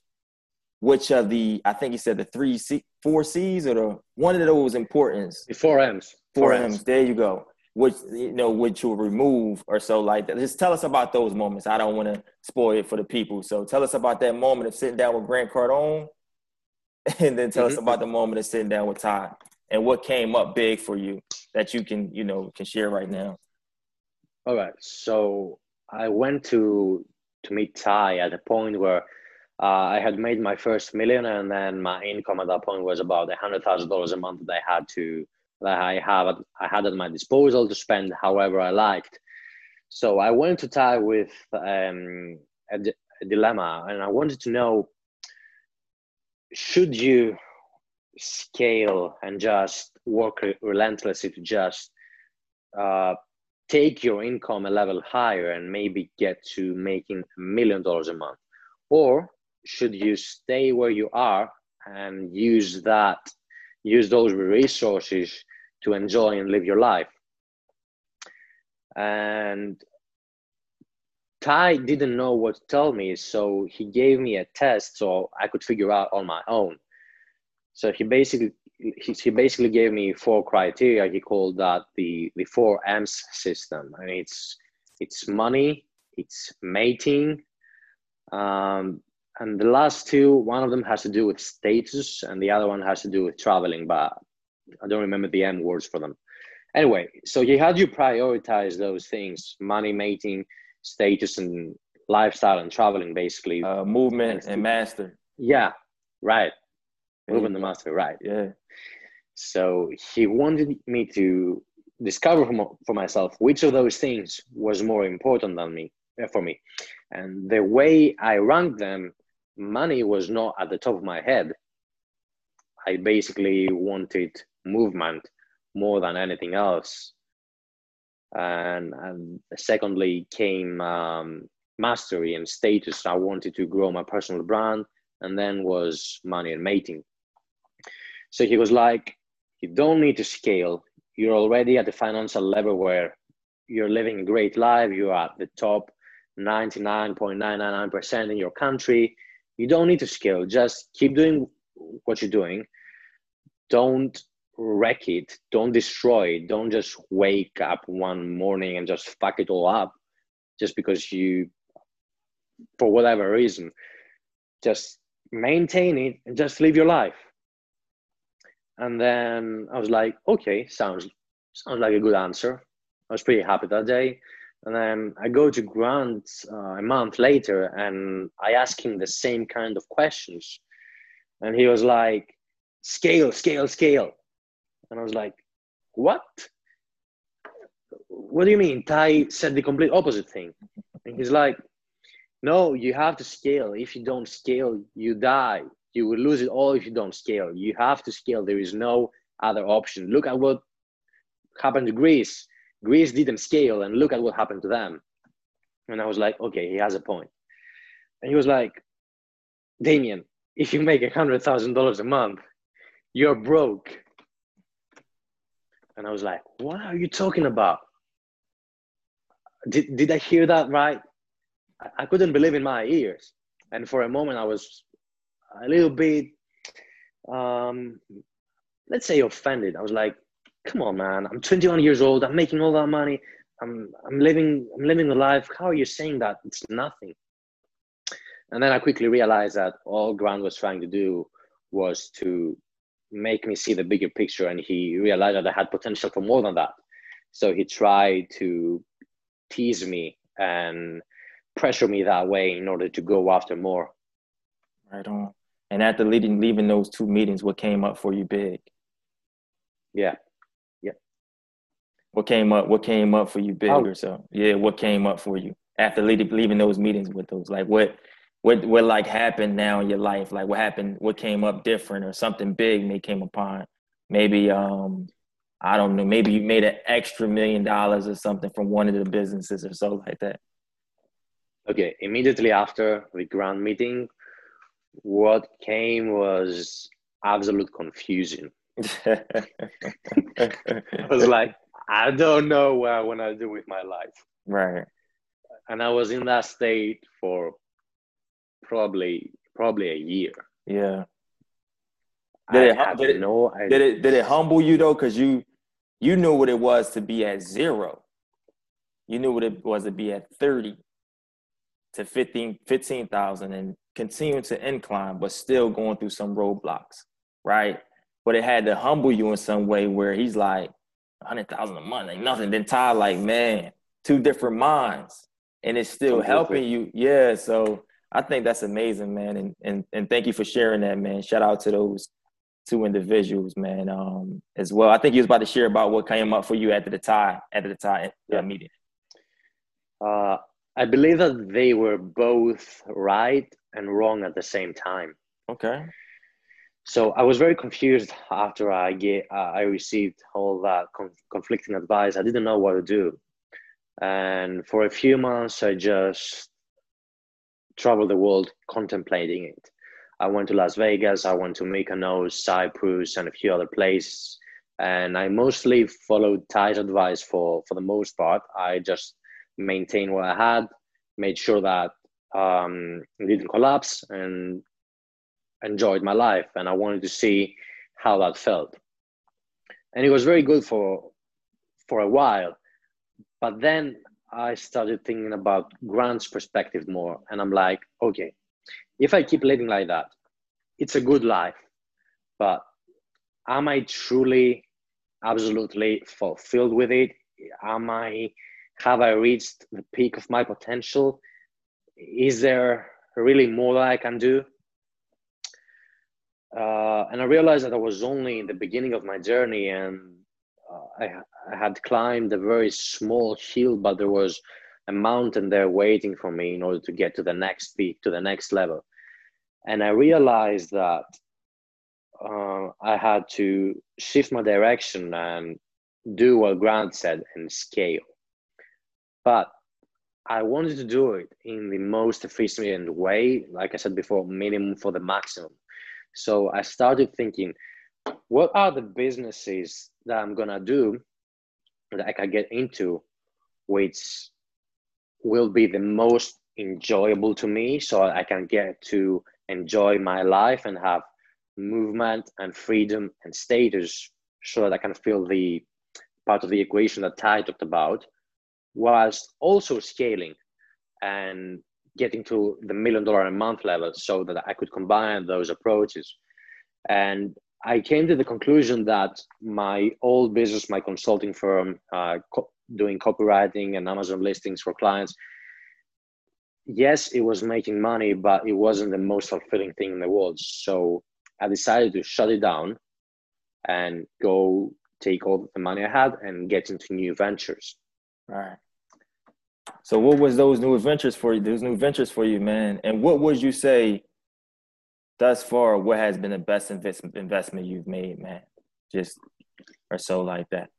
which of the I think he said the three C, four C's or the one of those importance. The four M's. Four, four M's. M's. There you go. Which you know, which will remove or so like that. Just tell us about those moments. I don't want to spoil it for the people. So tell us about that moment of sitting down with Grant Cardone, [laughs] and then tell mm-hmm. us about the moment of sitting down with Tai and what came up big for you that you can you know can share right now. All right. So I went to to meet Tai at a point where uh, I had made my first million, and then my income at that point was about a hundred thousand dollars a month that I had to that I have I had at my disposal to spend however I liked. So I went to Tai with um, a, d- a dilemma, and I wanted to know: should you scale and just work relentlessly to just uh, take your income a level higher and maybe get to making a million dollars a month? Or should you stay where you are and use that, use those resources to enjoy and live your life? And Tai didn't know what to tell me, so he gave me a test so I could figure out on my own. So he basically he, he basically gave me four criteria. He called that the the four M's system. and it's it's money, it's mating, um, and the last two. One of them has to do with status, and the other one has to do with traveling. But I don't remember the M words for them. Anyway, so he had you prioritize those things: money, mating, status, and lifestyle, and traveling. Basically, uh, movement and, and master. Yeah, right. Movement the master, right? Yeah. So he wanted me to discover for myself which of those things was more important than me uh, for me, and the way I ranked them, money was not at the top of my head. I basically wanted movement more than anything else, and and secondly came um, mastery and status. I wanted to grow my personal brand, and then was money and mating. So he was like, you don't need to scale. You're already at the financial level where you're living a great life. You're at the top 99.999% in your country. You don't need to scale. Just keep doing what you're doing. Don't wreck it. Don't destroy it. Don't just wake up one morning and just fuck it all up just because you, for whatever reason, just maintain it and just live your life. And then I was like, okay, sounds sounds like a good answer. I was pretty happy that day. And then I go to Grant uh, a month later and I ask him the same kind of questions. And he was like, scale, scale, scale. And I was like, what? What do you mean? Tai said the complete opposite thing. And he's like, no, you have to scale. If you don't scale, you die you will lose it all if you don't scale. You have to scale. There is no other option. Look at what happened to Greece. Greece didn't scale, and look at what happened to them. And I was like, okay, he has a point. And he was like, Damian, if you make a hundred thousand dollars a month, you're broke. And I was like, what are you talking about? Did, did I hear that right? I, I couldn't believe in my ears. And for a moment, I was a little bit, um, let's say, offended. I was like, "Come on, man! I'm 21 years old. I'm making all that money. I'm I'm living I'm living the life. How are you saying that? It's nothing." And then I quickly realized that all Grant was trying to do was to make me see the bigger picture, and he realized that I had potential for more than that. So he tried to tease me and pressure me that way in order to go after more. Right on. And after leaving leaving those two meetings, what came up for you big? Yeah. Yeah. What came up? What came up for you big oh. or so? Yeah. What came up for you after leaving, leaving those meetings with those? Like what, what, what like happened now in your life? Like what happened? What came up different or something big may came upon? Maybe, um, I don't know. Maybe you made an extra million dollars or something from one of the businesses or so like that. Okay. Immediately after the grand meeting, what came was absolute confusion. [laughs] I was like, I don't know what I want to do with my life. Right. And I was in that state for probably probably a year. Yeah. Did it, did, it, no did it did it humble you though? Because you you knew what it was to be at zero. You knew what it was to be at 30 to 15 15,000 and continuing to incline, but still going through some roadblocks, right? But it had to humble you in some way where he's like, 100,000 a month ain't nothing. Then Tai, like, man, two different minds. And it's still helping you. Yeah. So I think that's amazing, man. And, and, and thank you for sharing that, man. Shout out to those two individuals, man, um, as well. I think he was about to share about what came up for you after the Tai, after the Tai yeah. meeting. Uh, I believe that they were both right and wrong at the same time. Okay. so I was very confused after I get uh, I received all that conflicting advice. I didn't know what to do, and for a few months I just traveled the world contemplating it. I went to Las Vegas, I went to Mykonos, Cyprus, and a few other places. And I mostly followed Tai's advice for for the most part. I just maintained what I had, made sure that um, didn't collapse, and enjoyed my life. And I wanted to see how that felt. And it was very good for for a while. But then I started thinking about Grant's perspective more, and I'm like, okay, if I keep living like that, it's a good life, but am I truly, absolutely fulfilled with it? Am I, have I reached the peak of my potential? Is there really more that I can do? Uh, and I realized that I was only in the beginning of my journey, and uh, I, I had climbed a very small hill, but there was a mountain there waiting for me in order to get to the next peak, to the next level. And I realized that uh, I had to shift my direction and do what Grant said and scale. But I wanted to do it in the most efficient way, like I said before, minimum for the maximum. So I started thinking, what are the businesses that I'm gonna do that I can get into, which will be the most enjoyable to me so I can get to enjoy my life and have movement and freedom and status so that I can feel the part of the equation that Tai talked about, whilst also scaling and getting to the million dollar a month level so that I could combine those approaches. And I came to the conclusion that my old business, my consulting firm, uh, co- doing copywriting and Amazon listings for clients, yes, it was making money, but it wasn't the most fulfilling thing in the world. So I decided to shut it down and go take all the money I had and get into new ventures. All right. So what was those new ventures for you? Those new ventures for you, man. And what would you say thus far? What has been the best investment investment you've made, man? Just or so like that.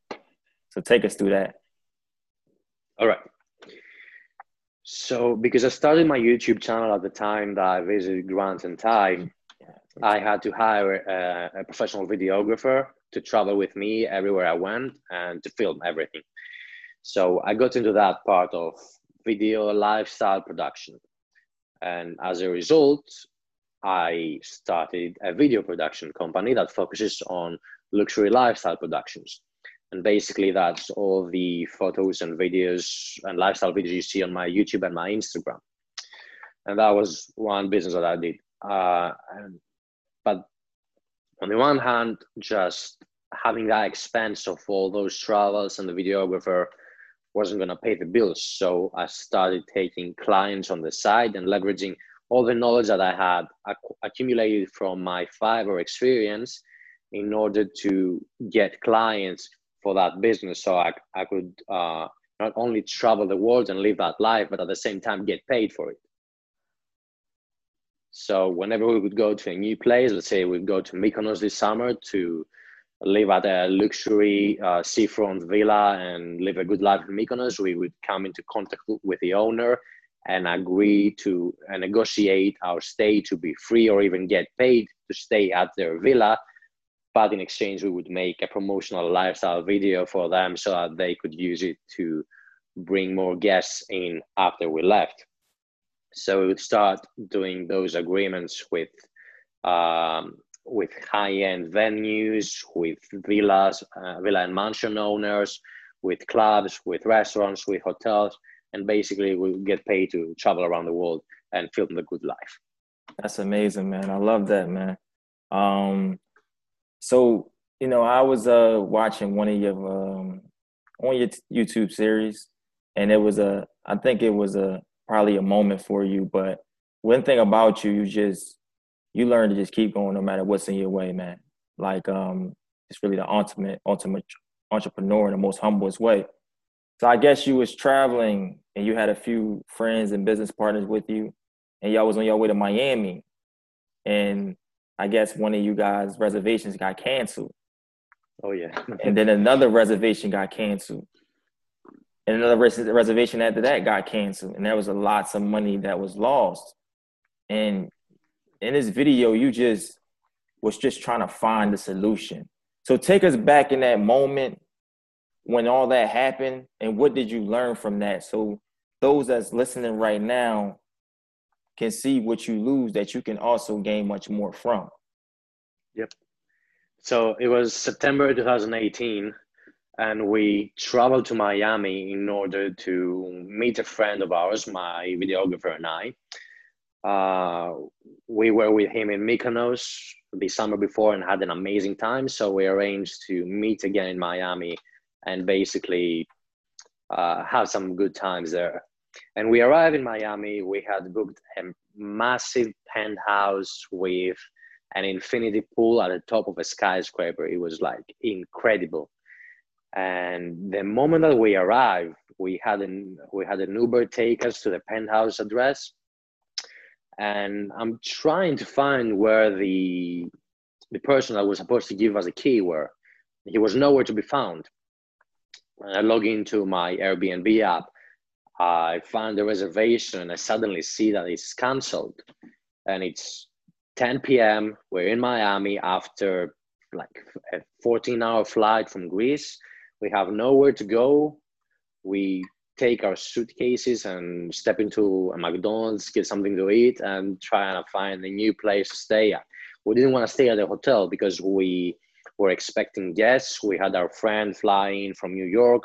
So take us through that. All right. So, because I started my YouTube channel at the time that I visited Grant and Tai, I had to hire a, a, professional videographer to travel with me everywhere I went and to film everything. So, I got into that part of video lifestyle production. And as a result, I started a video production company that focuses on luxury lifestyle productions. And basically that's all the photos and videos and lifestyle videos you see on my youtube and my instagram. And that was one business that i did. Uh, and, but on the one hand just having that expense of all those travels and the videographer wasn't going to pay the bills. So i started taking clients on the side and leveraging all the knowledge that i had accumulated from my Fiverr experience in order to get clients for that business so I, I could uh, not only travel the world and live that life, but at the same time get paid for it. So whenever we would go to a new place, let's say we'd go to Mykonos this summer to live at a luxury uh, seafront villa and live a good life in Mykonos, we would come into contact with the owner and agree to uh, negotiate our stay to be free or even get paid to stay at their villa. But in exchange we would make a promotional lifestyle video for them so that they could use it to bring more guests in after we left. So we would start doing those agreements with um, with high-end venues with villas uh, villa and mansion owners with clubs with restaurants with hotels and basically we get paid to travel around the world and film the good life that's amazing man i love that man um so you know, I was uh watching one of your um on your YouTube series, and it was a I think it was a probably a moment for you. But one thing about you, you just you learn to just keep going no matter what's in your way, man. Like um, it's really the ultimate ultimate entrepreneur in the most humblest way. So I guess you was traveling and you had a few friends and business partners with you, and y'all was on your way to Miami, and I guess one of you guys' reservations got canceled. Oh yeah. [laughs] and then another reservation got canceled. And another res- reservation after that got canceled. And there was a lots of money that was lost. And in this video, you just was just trying to find the solution. So take us back in that moment when all that happened and what did you learn from that? So those that's listening right now can see what you lose that you can also gain much more from. Yep. So it was September 2018, and we traveled to Miami in order to meet a friend of ours, my videographer and I. Uh, we were with him in Mykonos the summer before and had an amazing time. So we arranged to meet again in Miami and basically uh, have some good times there. And we arrived in Miami. We had booked a massive penthouse with an infinity pool at the top of a skyscraper. It was like incredible. And the moment that we arrived, we had an we had an Uber take us to the penthouse address. And I'm trying to find where the the person that was supposed to give us a key were. He was nowhere to be found. I log into my Airbnb app I find the reservation and I suddenly see that it's canceled. And it's 10 p.m. We're in Miami after like a 14 hour flight from Greece. We have nowhere to go. We take our suitcases and step into a McDonald's, get something to eat, and try and find a new place to stay at. We didn't want to stay at the hotel because we were expecting guests. We had our friend flying from New York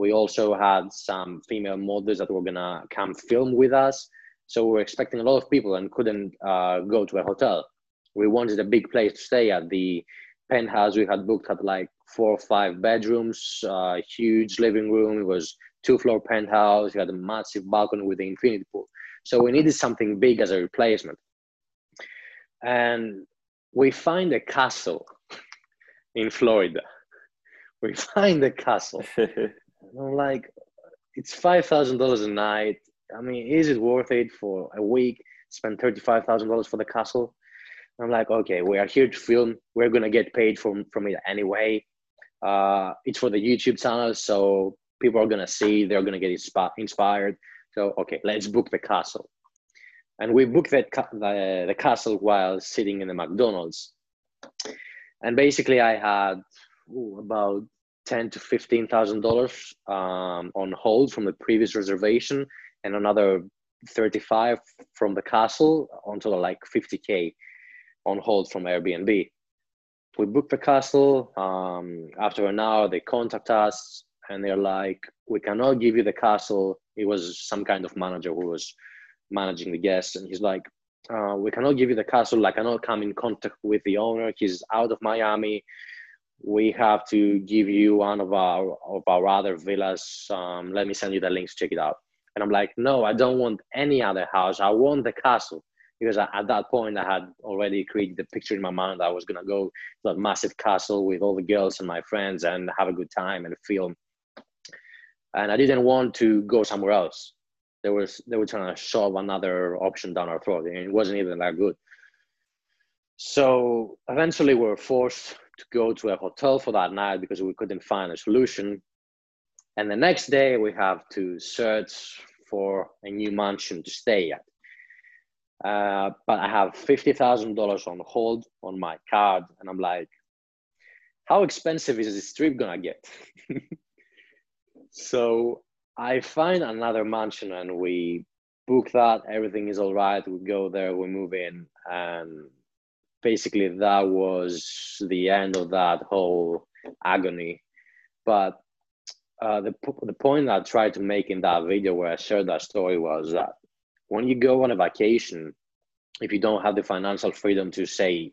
we also had some female models that were gonna come film with us. So we were expecting a lot of people and couldn't uh, go to a hotel. We wanted a big place to stay at. The penthouse we had booked had like four or five bedrooms, uh, huge living room. It was two floor penthouse. It had a massive balcony with the infinity pool. So we needed something big as a replacement. And we find a castle in Florida. We find a castle And [laughs] I'm like, it's five thousand dollars a night. I mean, is it worth it for a week? Spend thirty five thousand dollars for the castle. I'm like, okay, we are here to film. We're gonna get paid from from it anyway. Uh, it's for the YouTube channel, so people are gonna see. They're gonna get insp- inspired. So okay, let's book the castle. And we booked that ca- the, the castle while sitting in the McDonald's. And basically, I had ooh, about ten to fifteen thousand dollars um, on hold from the previous reservation, and another thirty-five from the castle until like fifty k on hold from Airbnb. We booked the castle. Um, after an hour, they contact us and they're like, "We cannot give you the castle." It was some kind of manager who was managing the guests, and he's like, uh, "We cannot give you the castle. I cannot come in contact with the owner. He's out of Miami." we have to give you one of our of our other villas. Um, let me send you the links. Check it out. And I'm like, no, I don't want any other house. I want the castle because I, at that point I had already created the picture in my mind that I was gonna go to that massive castle with all the girls and my friends and have a good time and film. And I didn't want to go somewhere else. There was they were trying to shove another option down our throat, and it wasn't even that good. So eventually, we were forced to go to a hotel for that night because we couldn't find a solution. And the next day, we have to search for a new mansion to stay at. Uh, but I have $50,000 on hold on my card. And I'm like, how expensive is this trip gonna get? [laughs] so I find another mansion and we book that. Everything is all right. We go there, we move in, and basically that was the end of that whole agony. But uh, the the point I tried to make in that video where I shared that story was that when you go on a vacation, if you don't have the financial freedom to say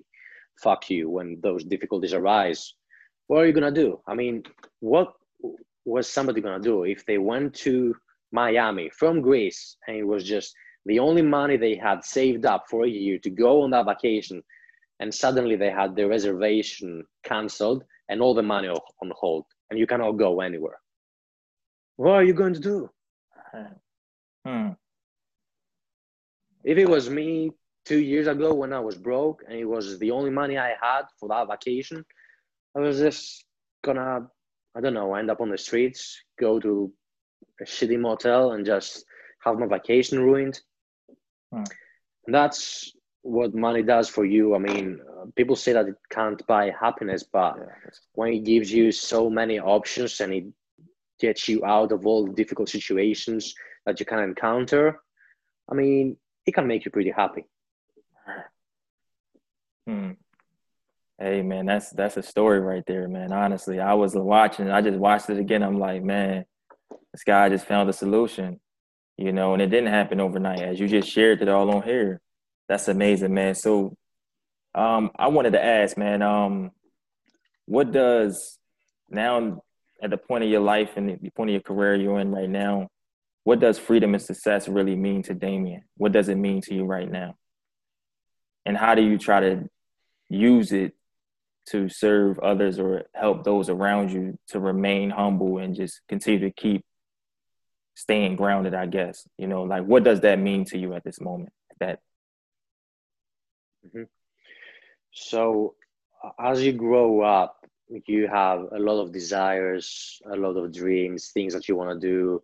"fuck you" when those difficulties arise, what are you gonna do? I mean, what was somebody gonna do. If they went to Miami from Greece and it was just the only money they had saved up for a year to go on that vacation and suddenly they had the reservation cancelled and all the money on hold and you cannot go anywhere. What are you going to do? Hmm. if it was me two years ago when I was broke and it was the only money I had for that vacation, I was just gonna, I don't know, end up on the streets, go to a shitty motel and just have my vacation ruined. Hmm. That's what money does for you. I mean, uh, people say that it can't buy happiness, but yeah. when it gives you so many options and it gets you out of all the difficult situations that you can encounter, I mean, it can make you pretty happy. Hmm. Hey man, that's that's a story right there, man. Honestly, I was watching, I just watched it again. I'm like, man, this guy just found a solution, you know, and it didn't happen overnight. As you just shared it all on here, that's amazing, man. So, um, I wanted to ask, man, um, what does now at the point of your life and the point of your career you're in right now, what does freedom and success really mean to Damian? What does it mean to you right now? And how do you try to use it to serve others or help those around you to remain humble and just continue to keep staying grounded, I guess. You know, like what does that mean to you at this moment? That mm-hmm. so as you grow up, you have a lot of desires, a lot of dreams, things that you want to do.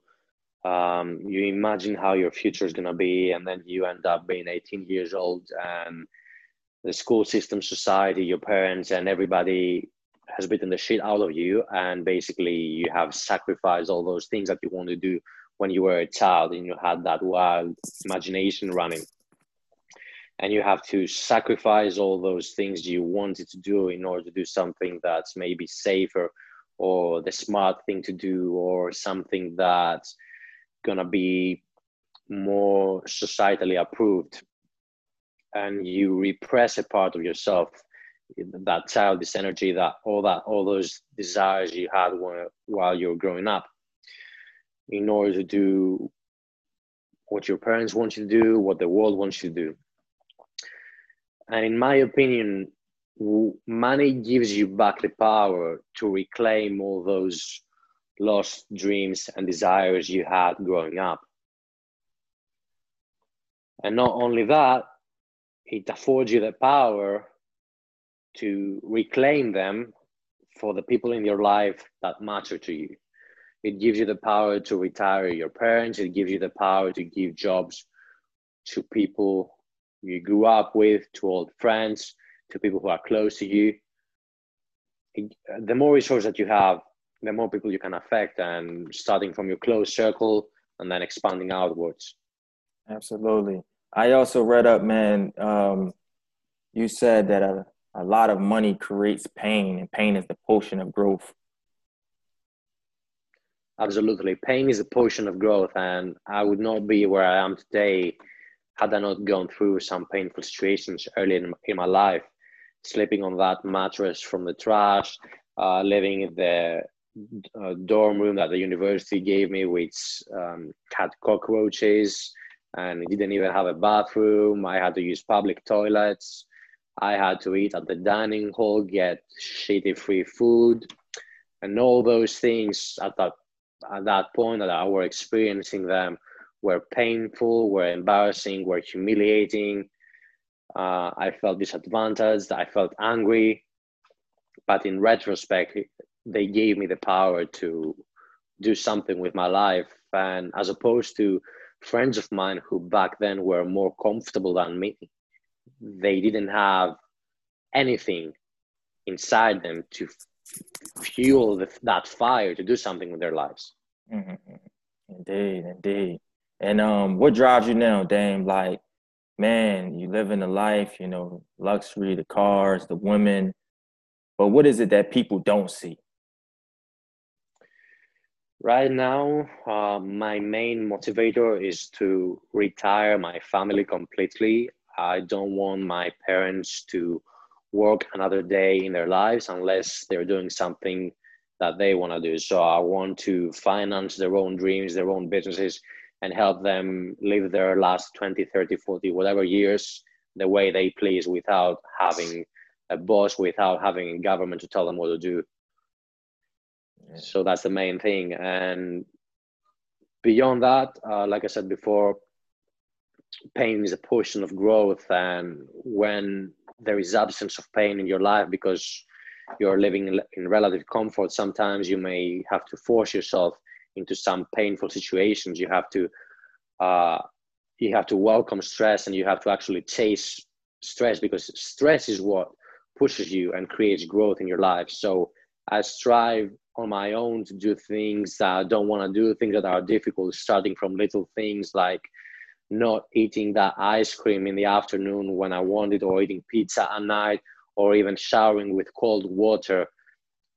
Um, you imagine how your future is going to be, and then you end up being 18 years old, and the school system, society, your parents, and everybody has beaten the shit out of you. And basically, you have sacrificed all those things that you want to do when you were a child and you had that wild imagination running and you have to sacrifice all those things you wanted to do in order to do something that's maybe safer or the smart thing to do or something that's gonna be more societally approved and you repress a part of yourself that childish energy that all that all those desires you had when, while you were growing up in order to do what your parents want you to do what the world wants you to do and in my opinion, money gives you back the power to reclaim all those lost dreams and desires you had growing up. And not only that, it affords you the power to reclaim them for the people in your life that matter to you. It gives you the power to retire your parents, it gives you the power to give jobs to people you grew up with, to old friends, to people who are close to you. The more resources that you have, the more people you can affect, and starting from your close circle and then expanding outwards. Absolutely. I also read up, man. Um, you said that a, a lot of money creates pain, and pain is the potion of growth. Absolutely. Pain is a potion of growth, and I would not be where I am today had I not gone through some painful situations early in, in my life, sleeping on that mattress from the trash, uh, living in the uh, dorm room that the university gave me, which um, had cockroaches and didn't even have a bathroom. I had to use public toilets. I had to eat at the dining hall, get shitty free food, and all those things at that at that point that I were experiencing them were painful, were embarrassing, were humiliating. Uh, I felt disadvantaged. I felt angry. But in retrospect, they gave me the power to do something with my life. And as opposed to friends of mine who back then were more comfortable than me, they didn't have anything inside them to fuel the, that fire to do something with their lives. Mm-hmm. Indeed, indeed. And um, what drives you now, Dame? Like, man, you live in the life, you know, luxury, the cars, the women. But what is it that people don't see? Right now, uh, my main motivator is to retire my family completely. I don't want my parents to work another day in their lives unless they're doing something that they want to do. So I want to finance their own dreams, their own businesses, and help them live their last 20 30 40 whatever years the way they please without having a boss without having a government to tell them what to do so that's the main thing. And beyond that uh, like i said before pain is a portion of growth. And when there is absence of pain in your life because you're living in relative comfort sometimes you may have to force yourself into some painful situations. You have to uh, you have to welcome stress and you have to actually chase stress because stress is what pushes you and creates growth in your life. So i strive on my own to do things i don't want to do things that are difficult starting from little things like not eating that ice cream in the afternoon when I wanted, or eating pizza at night, or even showering with cold water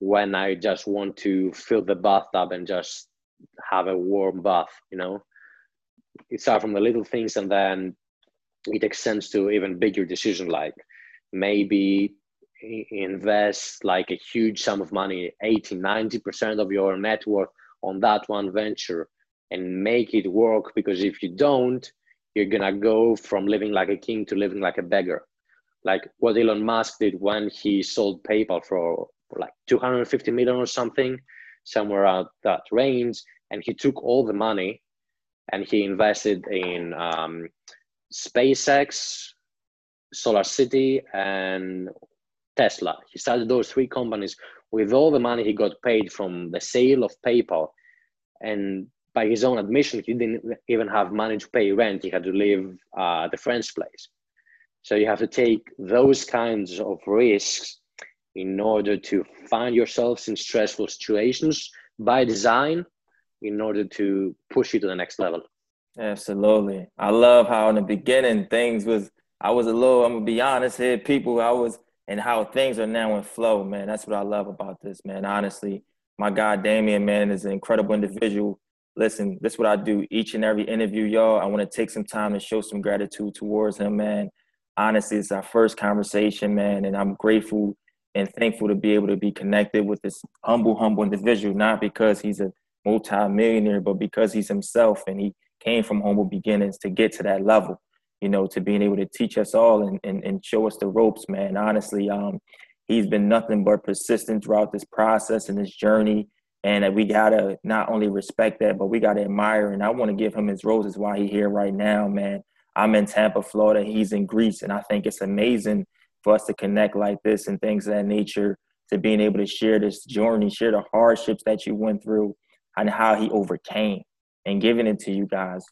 when I just want to fill the bathtub and just have a warm bath, you know? It starts from the little things and then it extends to even bigger decision like maybe invest like a huge sum of money 80 90% of your net worth on that one venture and make it work because if you don't you're gonna go from living like a king to living like a beggar. Like what elon musk did when he sold paypal for, like 250 million or something somewhere out that range and he took all the money and he invested in um, spacex solar city and tesla he started those three companies with all the money he got paid from the sale of paypal and by his own admission, he didn't even have money to pay rent. He had to live uh, at a friend's place. So you have to take those kinds of risks in order to find yourselves in stressful situations by design in order to push you to the next level. Absolutely. I love how in the beginning things was I was a little, I'm gonna be honest here, people I was and how things are now in flow, man. That's what I love about this, man. Honestly, my guy Damian, man, is an incredible individual listen, this is what I do each and every interview, y'all. I want to take some time to show some gratitude towards him, man. Honestly, it's our first conversation, man, and I'm grateful and thankful to be able to be connected with this humble, humble individual, not because he's a multi-millionaire, but because he's himself and he came from humble beginnings to get to that level, you know, to being able to teach us all and, and, and show us the ropes, man. Honestly, um, he's been nothing but persistent throughout this process and this journey and we gotta not only respect that, but we gotta admire. And I want to give him his roses while he's here right now, man. I'm in Tampa, Florida. He's in Greece, and I think it's amazing for us to connect like this and things of that nature. To being able to share this journey, share the hardships that you went through, and how he overcame, and giving it to you guys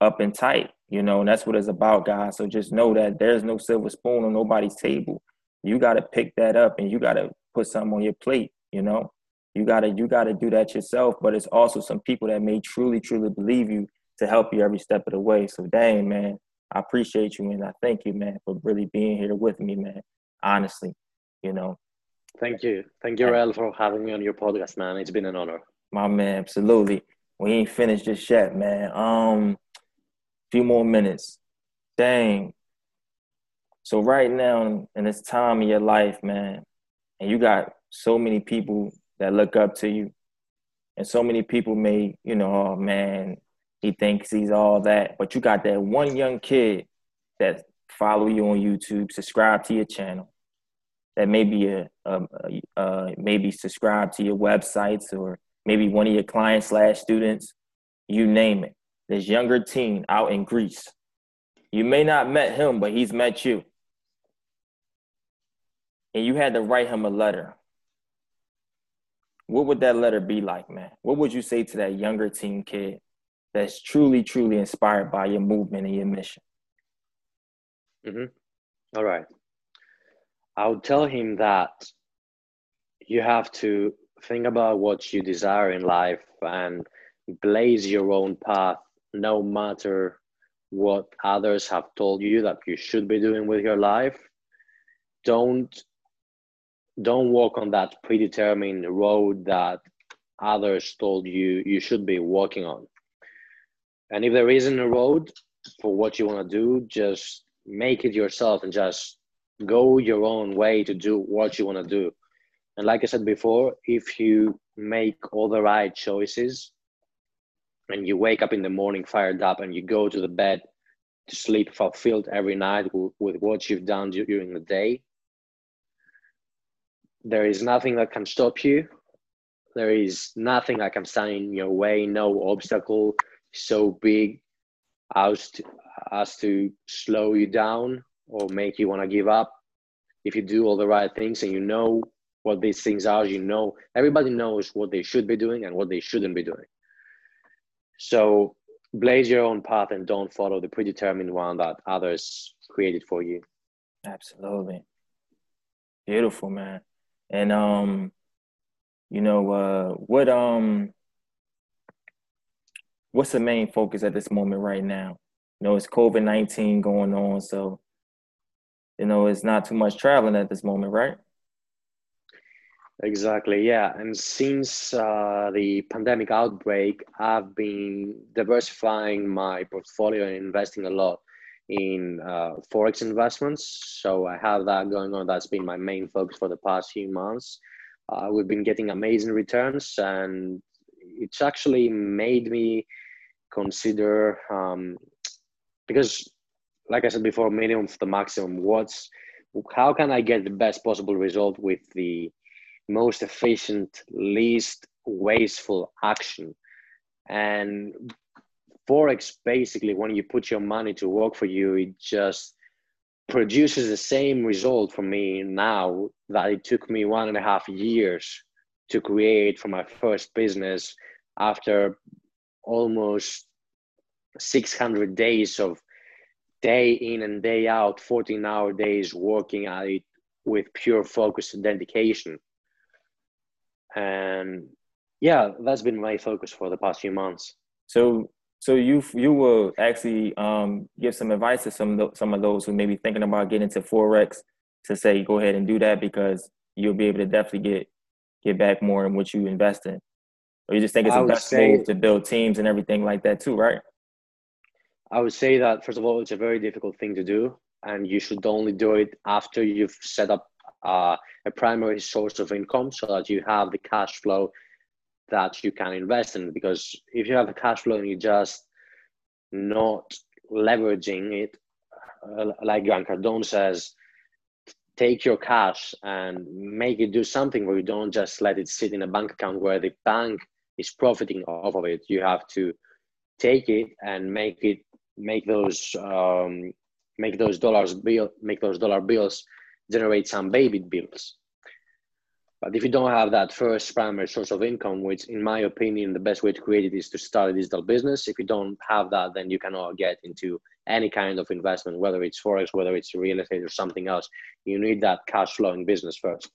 up and tight. You know, and that's what it's about, guys. So just know that there's no silver spoon on nobody's table. You got to pick that up, and you got to put something on your plate. You know, you gotta you gotta do that yourself but it's also some people that may truly truly believe you to help you every step of the way so dang man i appreciate you and i thank you man for really being here with me man honestly you know thank you thank you Rel, for having me on your podcast man it's been an honor my man absolutely we ain't finished just yet man um few more minutes dang so right now in this time of your life man and you got so many people that look up to you. And so many people may, you know, oh man, he thinks he's all that. But you got that one young kid that follow you on YouTube, subscribe to your channel, that maybe a, a, a, a maybe subscribe to your websites or maybe one of your clients slash students, you name it. This younger teen out in Greece. You may not met him, but he's met you. And you had to write him a letter what would that letter be like, man? What would you say to that younger teen kid that's truly, truly inspired by your movement and your mission? Mm-hmm. All right. I would tell him that you have to think about what you desire in life and blaze your own path, no matter what others have told you that you should be doing with your life. Don't don't walk on that predetermined road that others told you you should be walking on. And if there isn't a road for what you want to do, just make it yourself and just go your own way to do what you want to do. And like I said before, if you make all the right choices and you wake up in the morning fired up and you go to the bed to sleep fulfilled every night with, what you've done during the day, there is nothing that can stop you. There is nothing that can stand in your way, no obstacle so big as to, as to slow you down or make you want to give up if you do all the right things and you know what these things are you know everybody knows what they should be doing and what they shouldn't be doing so blaze your own path and don't follow the predetermined one that others created for you. Absolutely. Beautiful man. And um you know uh what um what's the main focus at this moment right now? You know it's covid-19 going on so you know it's not too much traveling at this moment right exactly yeah. And since uh, the pandemic outbreak i've been diversifying my portfolio and investing a lot in uh, forex investments. So i have that going on. That's been my main focus for the past few months. Uh, we've been getting amazing returns, and it's actually made me consider um, because, like I said before, minimum for the maximum. What's how can I get the best possible result with the most efficient, least wasteful action? And forex basically, when you put your money to work for you, it just produces the same result for me now that it took me one and a half years to create for my first business after almost 600 days of day in and day out 14 hour days working at it with pure focus and dedication and yeah that's been my focus for the past few months so so you you will actually um, give some advice to some of the, some of those who may be thinking about getting into forex to say go ahead and do that because you'll be able to definitely get get back more in what you invest in. Or you just think it's the best say, move to build teams and everything like that too, right? I would say that first of all, it's a very difficult thing to do, and you should only do it after you've set up uh, a primary source of income so that you have the cash flow that you can invest in. Because if you have a cash flow and you're just not leveraging it uh, like Grant Cardone says take your cash and make it do something where you don't just let it sit in a bank account where the bank is profiting off of it. You have to take it and make it make those um, make those dollars bill make those dollar bills generate some baby bills but if you don't have that first primary source of income, which in my opinion, the best way to create it is to start a digital business. If you don't have that, then you cannot get into any kind of investment, whether it's Forex, whether it's real estate or something else. You need that cash flowing business first.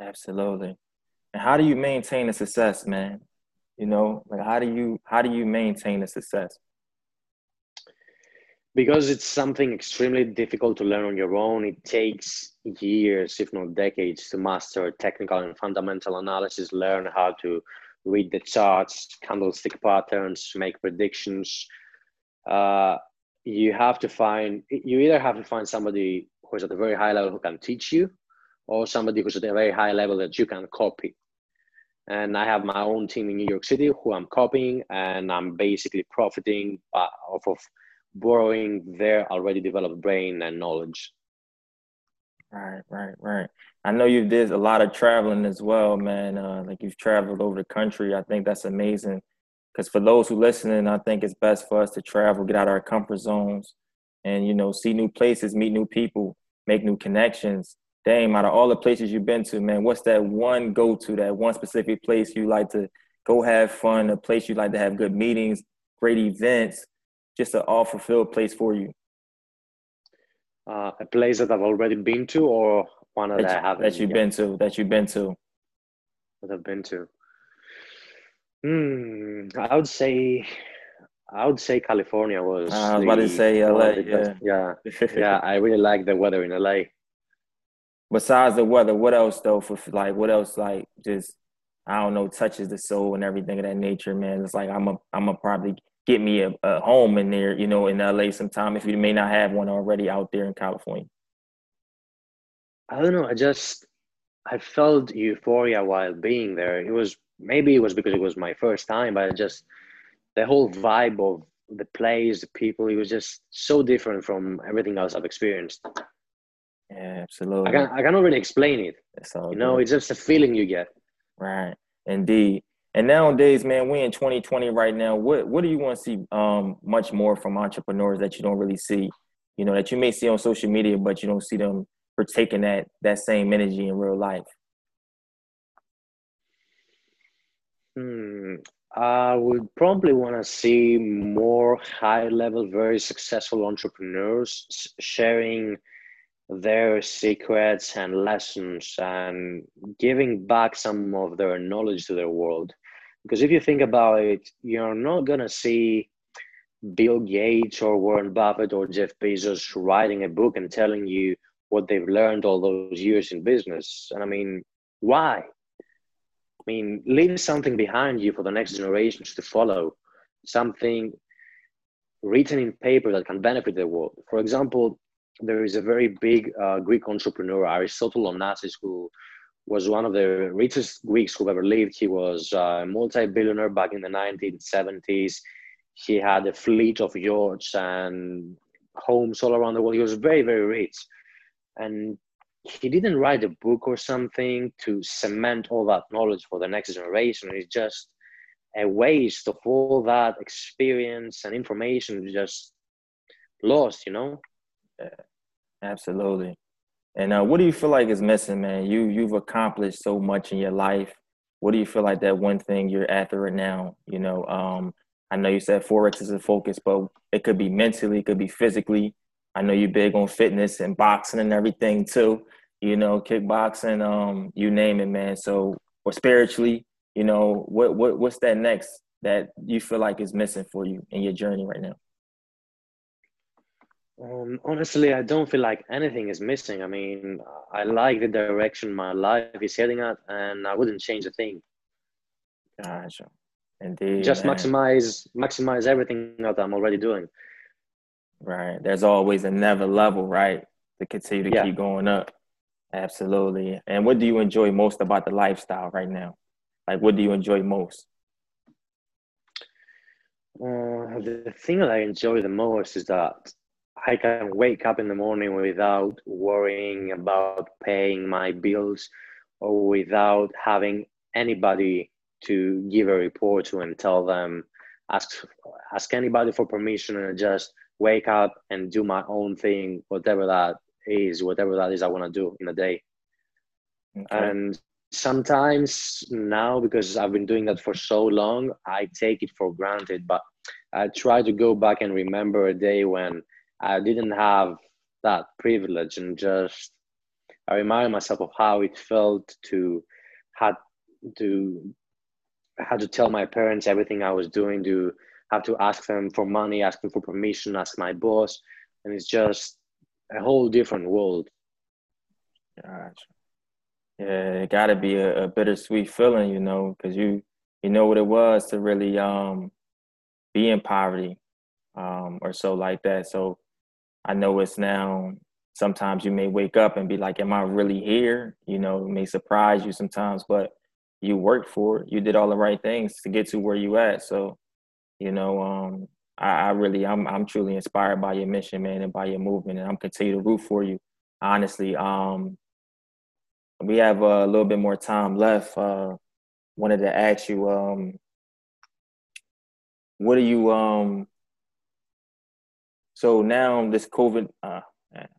Absolutely. And how do you maintain a success, man? You know, like how do you how do you maintain a success? Because it's something extremely difficult to learn on your own it takes years if not decades to master technical and fundamental analysis learn how to read the charts candlestick patterns make predictions. Uh, you have to find you either have to find somebody who's at a very high level who can teach you or somebody who's at a very high level that you can copy. And i have my own team in new york city who i'm copying and i'm basically profiting off of borrowing their already developed brain and knowledge. Right, right, right. I know you did a lot of traveling as well, man. Uh, like you've traveled over the country. I think that's amazing. Because for those who listening, I think it's best for us to travel, get out of our comfort zones, and you know, see new places, meet new people, make new connections. Damn, out of all the places you've been to, man, what's that one go to, that one specific place you like to go have fun, a place you like to have good meetings, great events, just an all fulfilled place for you? Uh, a place that I've already been to, or one that, that I haven't. That you've yet? been to. That you've been to. That I've been to. Hmm. I would say. I would say California was. Uh, I was about to say LA. Yeah. yeah. [laughs] yeah. I really like the weather in LA. Besides the weather, what else though? For like, what else like just I don't know touches the soul and everything of that nature, man. It's like I'm a I'm a probably get me a, a home in there, you know, in LA sometime if you may not have one already out there in California? I don't know. I just I felt euphoria while being there. It was maybe it was because it was my first time, but just the whole vibe of the place, the people, it was just so different from everything else I've experienced. Yeah, absolutely. I can I cannot really explain it. you know, it's just a feeling you get. Right. Indeed. And nowadays, man, we in 2020 right now. What what do you want to see um, much more from entrepreneurs that you don't really see? You know, that you may see on social media, but you don't see them partaking that that same energy in real life. Hmm. I would probably want to see more high level, very successful entrepreneurs sharing their secrets and lessons and giving back some of their knowledge to the world. Because if you think about it, you're not going to see Bill Gates or Warren Buffett or Jeff Bezos writing a book and telling you what they've learned all those years in business. And I mean, why? I mean, leave something behind you for the next generations to follow, something written in paper that can benefit the world. For example, there is a very big uh, Greek entrepreneur, Aristotle Onassis, who was one of the richest Greeks who ever lived. He was a multi-billionaire back in the 1970s. He had a fleet of yachts and homes all around the world. He was very, very rich. And he didn't write a book or something to cement all that knowledge for the next generation. It's just a waste of all that experience and information just lost, you know? Yeah, absolutely. And uh, what do you feel like is missing, man? You you've accomplished so much in your life. What do you feel like that one thing you're after right now? You know, um, I know you said forex is a focus, but it could be mentally, it could be physically. I know you're big on fitness and boxing and everything too. You know, kickboxing, um, you name it, man. So, or spiritually, you know, what what what's that next that you feel like is missing for you in your journey right now? Um, honestly, I don't feel like anything is missing. I mean, I like the direction my life is heading at, and I wouldn't change a thing. Gotcha. Indeed. Just man. maximize maximize everything that I'm already doing. Right. There's always another level, right? To continue to yeah. keep going up. Absolutely. And what do you enjoy most about the lifestyle right now? Like, what do you enjoy most? Uh, the thing that I enjoy the most is that I can wake up in the morning without worrying about paying my bills or without having anybody to give a report to and tell them ask ask anybody for permission and just wake up and do my own thing whatever that is whatever that is i want to do in a day okay. and sometimes now because i've been doing that for so long i take it for granted but i try to go back and remember a day when I didn't have that privilege and just I remind myself of how it felt to had to had to tell my parents everything I was doing, to have to ask them for money, ask them for permission, ask my boss, and it's just a whole different world. Gotcha. Yeah, it got to be a, a, bittersweet feeling, you know, because you you know what it was to really um be in poverty um or so like that. So I know it's now sometimes you may wake up and be like, Am I really here? You know, it may surprise you sometimes, but you worked for it. You did all the right things to get to where you at. So, you know, um, I, I really I'm I'm truly inspired by your mission, man, and by your movement. And I'm continue to root for you. Honestly. Um we have a little bit more time left. Uh wanted to ask you, um, what do you um so now this COVID, uh,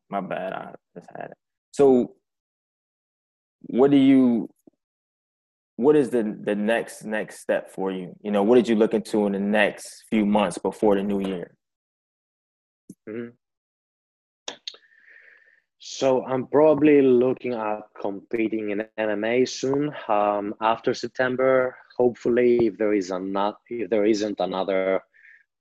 my bad, I just had it. So what do you, what is the the next next step for you? You know, what did you look into in the next few months before the new year? Mm-hmm. So I'm probably looking at competing in MMA soon. Um, after September, hopefully, if there is not if there isn't another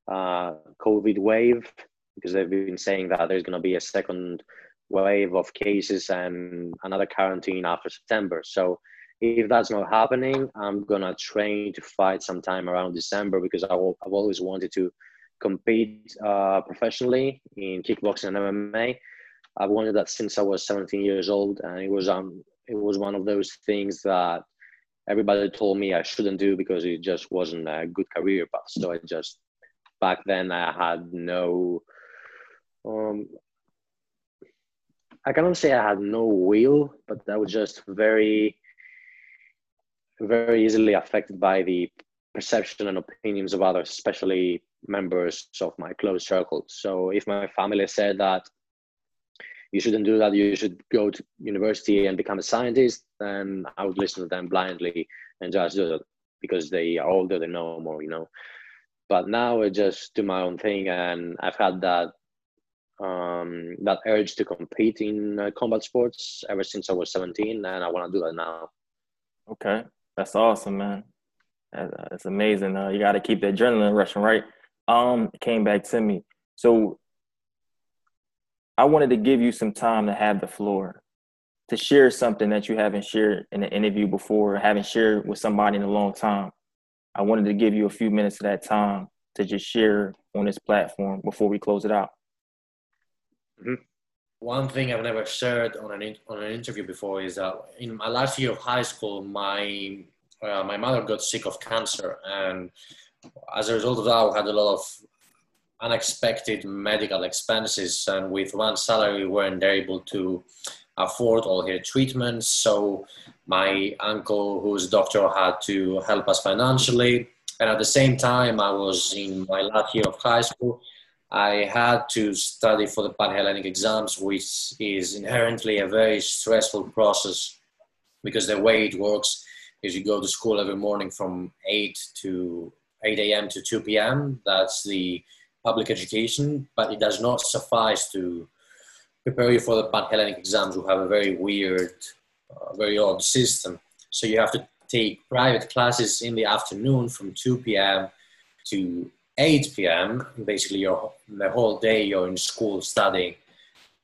uh, COVID wave, because they've been saying that there's going to be a second wave of cases and another quarantine after September. So if that's not happening, I'm gonna train to fight sometime around December because I've always wanted to compete uh, professionally in kickboxing and MMA. I've wanted that since I was 17 years old, and it was um it was one of those things that everybody told me I shouldn't do because it just wasn't a good career path. So I just back then I had no um, I cannot say I had no will, but I was just very very easily affected by the perception and opinions of others, especially members of my close circle. So if my family said that you shouldn't do that, you should go to university and become a scientist, then I would listen to them blindly and just do it because they are older, they know more, you know. But now I just do my own thing, and I've had that um, that urge to compete in uh, combat sports ever since I was 17, and I want to do that now. Okay, that's awesome, man. That's amazing. Uh, you got to keep the adrenaline rushing, right? Um, came back to me. So I wanted to give you some time to have the floor to share something that you haven't shared in an interview before, haven't shared with somebody in a long time. I wanted to give you a few minutes of that time to just share on this platform before we close it out. Mm-hmm. One thing I've never shared on an on an interview before is that in my last year of high school, my uh, my mother got sick of cancer, and as a result of that, we had a lot of unexpected medical expenses, and with one salary, we weren't able to afford all her treatments. So my uncle, who's a doctor, had to help us financially. And at the same time, I was in my last year of high school. I had to study for the Panhellenic exams, which is inherently a very stressful process because the way it works is you go to school every morning from 8 to 8 a.m. to 2 p.m. That's the public education, but it does not suffice to prepare you for the Panhellenic exams. We have a very weird, uh, very odd system. So you have to take private classes in the afternoon from 2 p.m. to 8 p.m. Basically, your the whole day you're in school studying,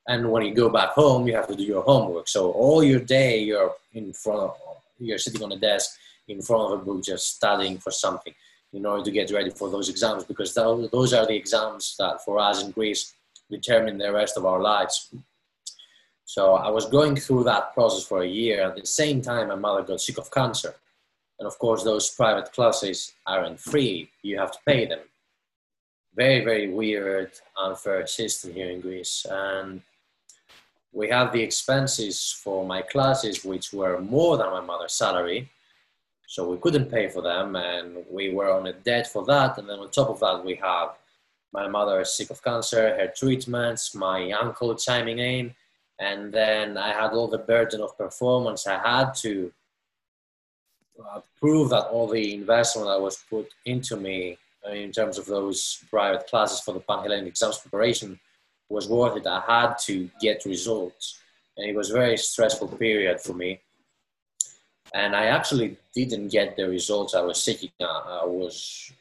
and when you go back home, you have to do your homework. So all your day you're in front of, you're sitting on a desk in front of a book just studying for something in order to get ready for those exams because those are the exams that for us in Greece determine the rest of our lives. So I was going through that process for a year. At the same time, my mother got sick of cancer. And of course, those private classes aren't free. You have to pay them very, very weird, unfair system here in Greece. And we have the expenses for my classes, which were more than my mother's salary. So we couldn't pay for them, and we were on a debt for that. And then on top of that, we have my mother is sick of cancer, her treatments, my uncle chiming in, and then I had all the burden of performance. I had to uh, prove that all the investment that was put into me in terms of those private classes for the Panhellenic exams preparation was worth it. I had to get results, and it was a very stressful period for me. And I actually didn't get the results I was seeking. I was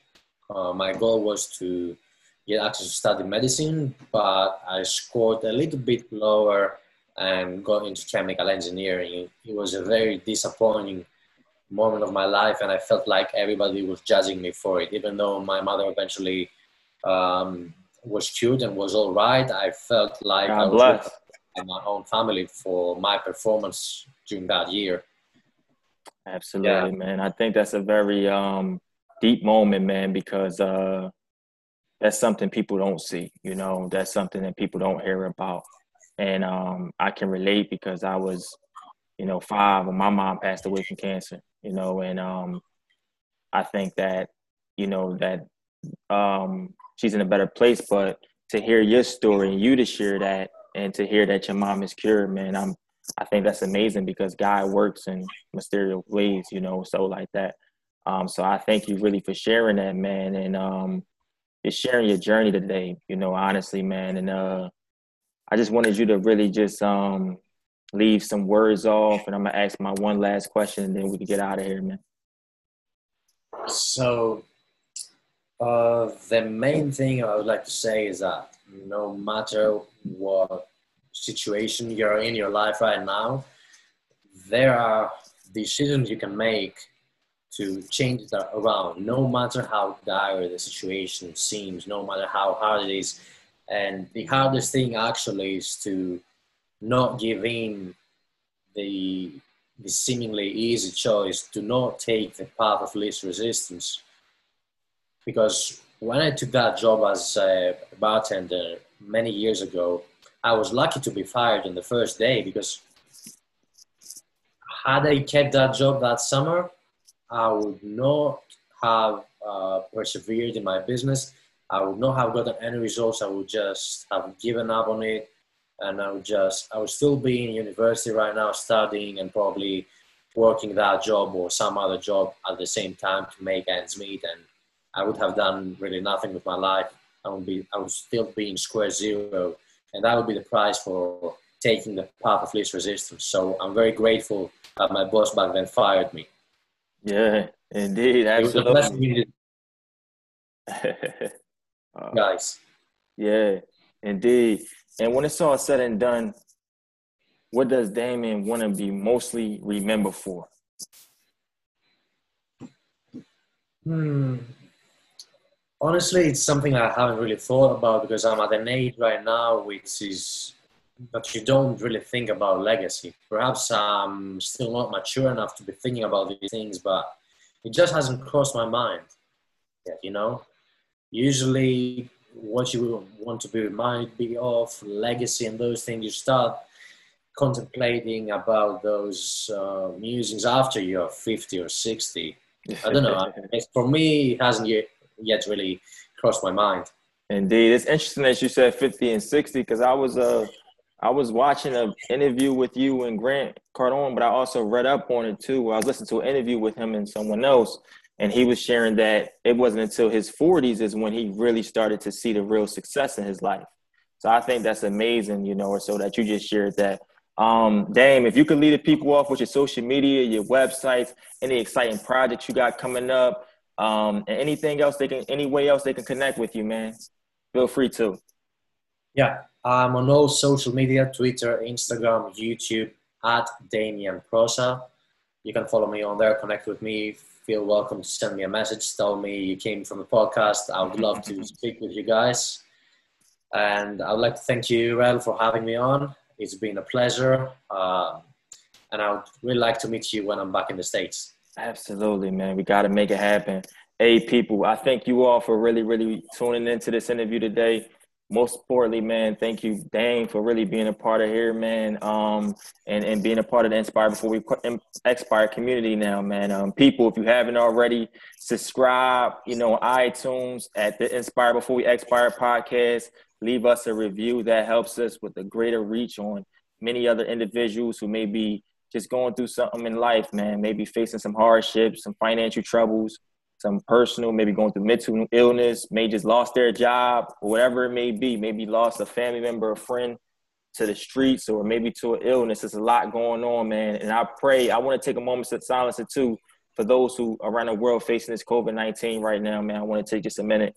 uh, my goal was to get access to study medicine, but I scored a little bit lower and got into chemical engineering. It was a very disappointing moment of my life, and I felt like everybody was judging me for it. Even though my mother eventually um, was cute and was all right, I felt like God I was in my own family for my performance during that year. Absolutely, yeah. man. I think that's a very um, deep moment, man, because uh, that's something people don't see. You know, that's something that people don't hear about, and um, I can relate because I was, you know, five when my mom passed away from cancer you know, and um, I think that, you know, that um, she's in a better place. But to hear your story and you to share that and to hear that your mom is cured, man, I'm, I think that's amazing because God works in mysterious ways, you know, so like that. Um, so I thank you really for sharing that, man, and um, just sharing your journey today, you know, honestly, man. And uh, I just wanted you to really just um, leave some words off, and I'm gonna ask my one last question, and then we can get out of here, man. So, uh, the main thing I would like to say is that no matter what situation you're in your life right now, there are decisions you can make to change that around, no matter how dire the situation seems, no matter how hard it is. And the hardest thing actually is to not give in the, the seemingly easy choice to not take the path of least resistance. Because when I took that job as a bartender many years ago, I was lucky to be fired on the first day because had I kept that job that summer, I would not have uh, persevered in my business. I would not have gotten any results. I would just have given up on it, and I would just I would still be in university right now, studying and probably working that job or some other job at the same time to make ends meet, and I would have done really nothing with my life. I would be I would still be in square zero, and that would be the price for taking the path of least resistance. So I'm very grateful that my boss back then fired me. Yeah, indeed, absolutely. [laughs] Guys. Yeah, indeed. And when it's all said and done, what does Damian want to be mostly remembered for? Hmm. Honestly, it's something I haven't really thought about because I'm at an age right now which is that you don't really think about legacy. Perhaps I'm still not mature enough to be thinking about these things, but it just hasn't crossed my mind yet, you know? Usually, what you want to be reminded of, legacy and those things, you start contemplating about those uh, musings after you're 50 or 60. I don't know. [laughs] For me, it hasn't yet, yet really crossed my mind. Indeed, it's interesting that you said 50 and 60 because I was uh I was watching an interview with you and Grant Cardone, but I also read up on it too. I was listening to an interview with him and someone else, and he was sharing that it wasn't until his 40s is when he really started to see the real success in his life. So I think that's amazing, you know, or so that you just shared that. Um, Dame, if you could lead the people off with your social media, your websites, any exciting projects you got coming up, um, and anything else they can, any way else they can connect with you, man, feel free to. Yeah, I'm on all social media Twitter, Instagram, YouTube at Damian Prosa. You can follow me on there, connect with me. Feel welcome to send me a message. Tell me you came from the podcast. I would love to [laughs] speak with you guys. And I would like to thank you, Rel, for having me on. It's been a pleasure. Uh, and I would really like to meet you when I'm back in the States. Absolutely, man. We got to make it happen. Hey, people, I thank you all for really, really tuning into this interview today most importantly, man, thank you, Dane, for really being a part of here, man, um, and, and being a part of the Inspire Before We Expire community now, man. Um, people, if you haven't already, subscribe, you know, iTunes at the Inspire Before We Expire podcast. Leave us a review. That helps us with a greater reach on many other individuals who may be just going through something in life, man, maybe facing some hardships, some financial troubles, some personal, maybe going through mental illness, may just lost their job, or whatever it may be, maybe lost a family member, a friend to the streets, or maybe to an illness. There's a lot going on, man. And I pray, I want to take a moment of silence two for those who around the world facing this COVID 19 right now, man. I want to take just a minute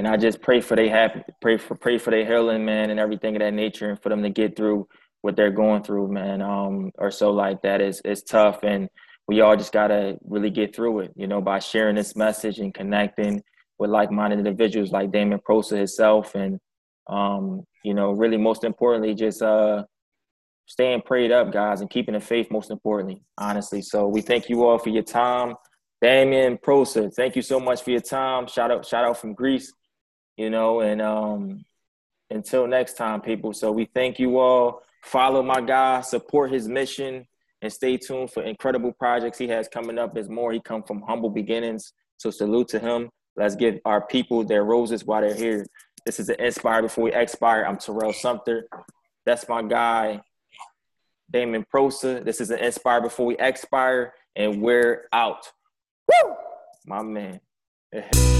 and I just pray for they happy, pray for pray for their healing, man, and everything of that nature, and for them to get through what they're going through, man, um, or so like that is is tough, and we all just gotta really get through it, you know, by sharing this message and connecting with like-minded individuals like Damian Prosa himself, and um, you know, really most importantly, just uh, staying prayed up, guys, and keeping the faith. Most importantly, honestly. So we thank you all for your time. Damian Prosa, thank you so much for your time. Shout out, shout out from Greece you know, and um, until next time, people. So we thank you all. Follow my guy, support his mission, and stay tuned for incredible projects he has coming up. There's more. He come from humble beginnings. So salute to him. Let's give our people their roses while they're here. This is the Inspire Before We Expire. I'm Terrell Sumter. That's my guy, Damon Prosa. This is an Inspire Before We Expire, and we're out. Woo! My man. [laughs]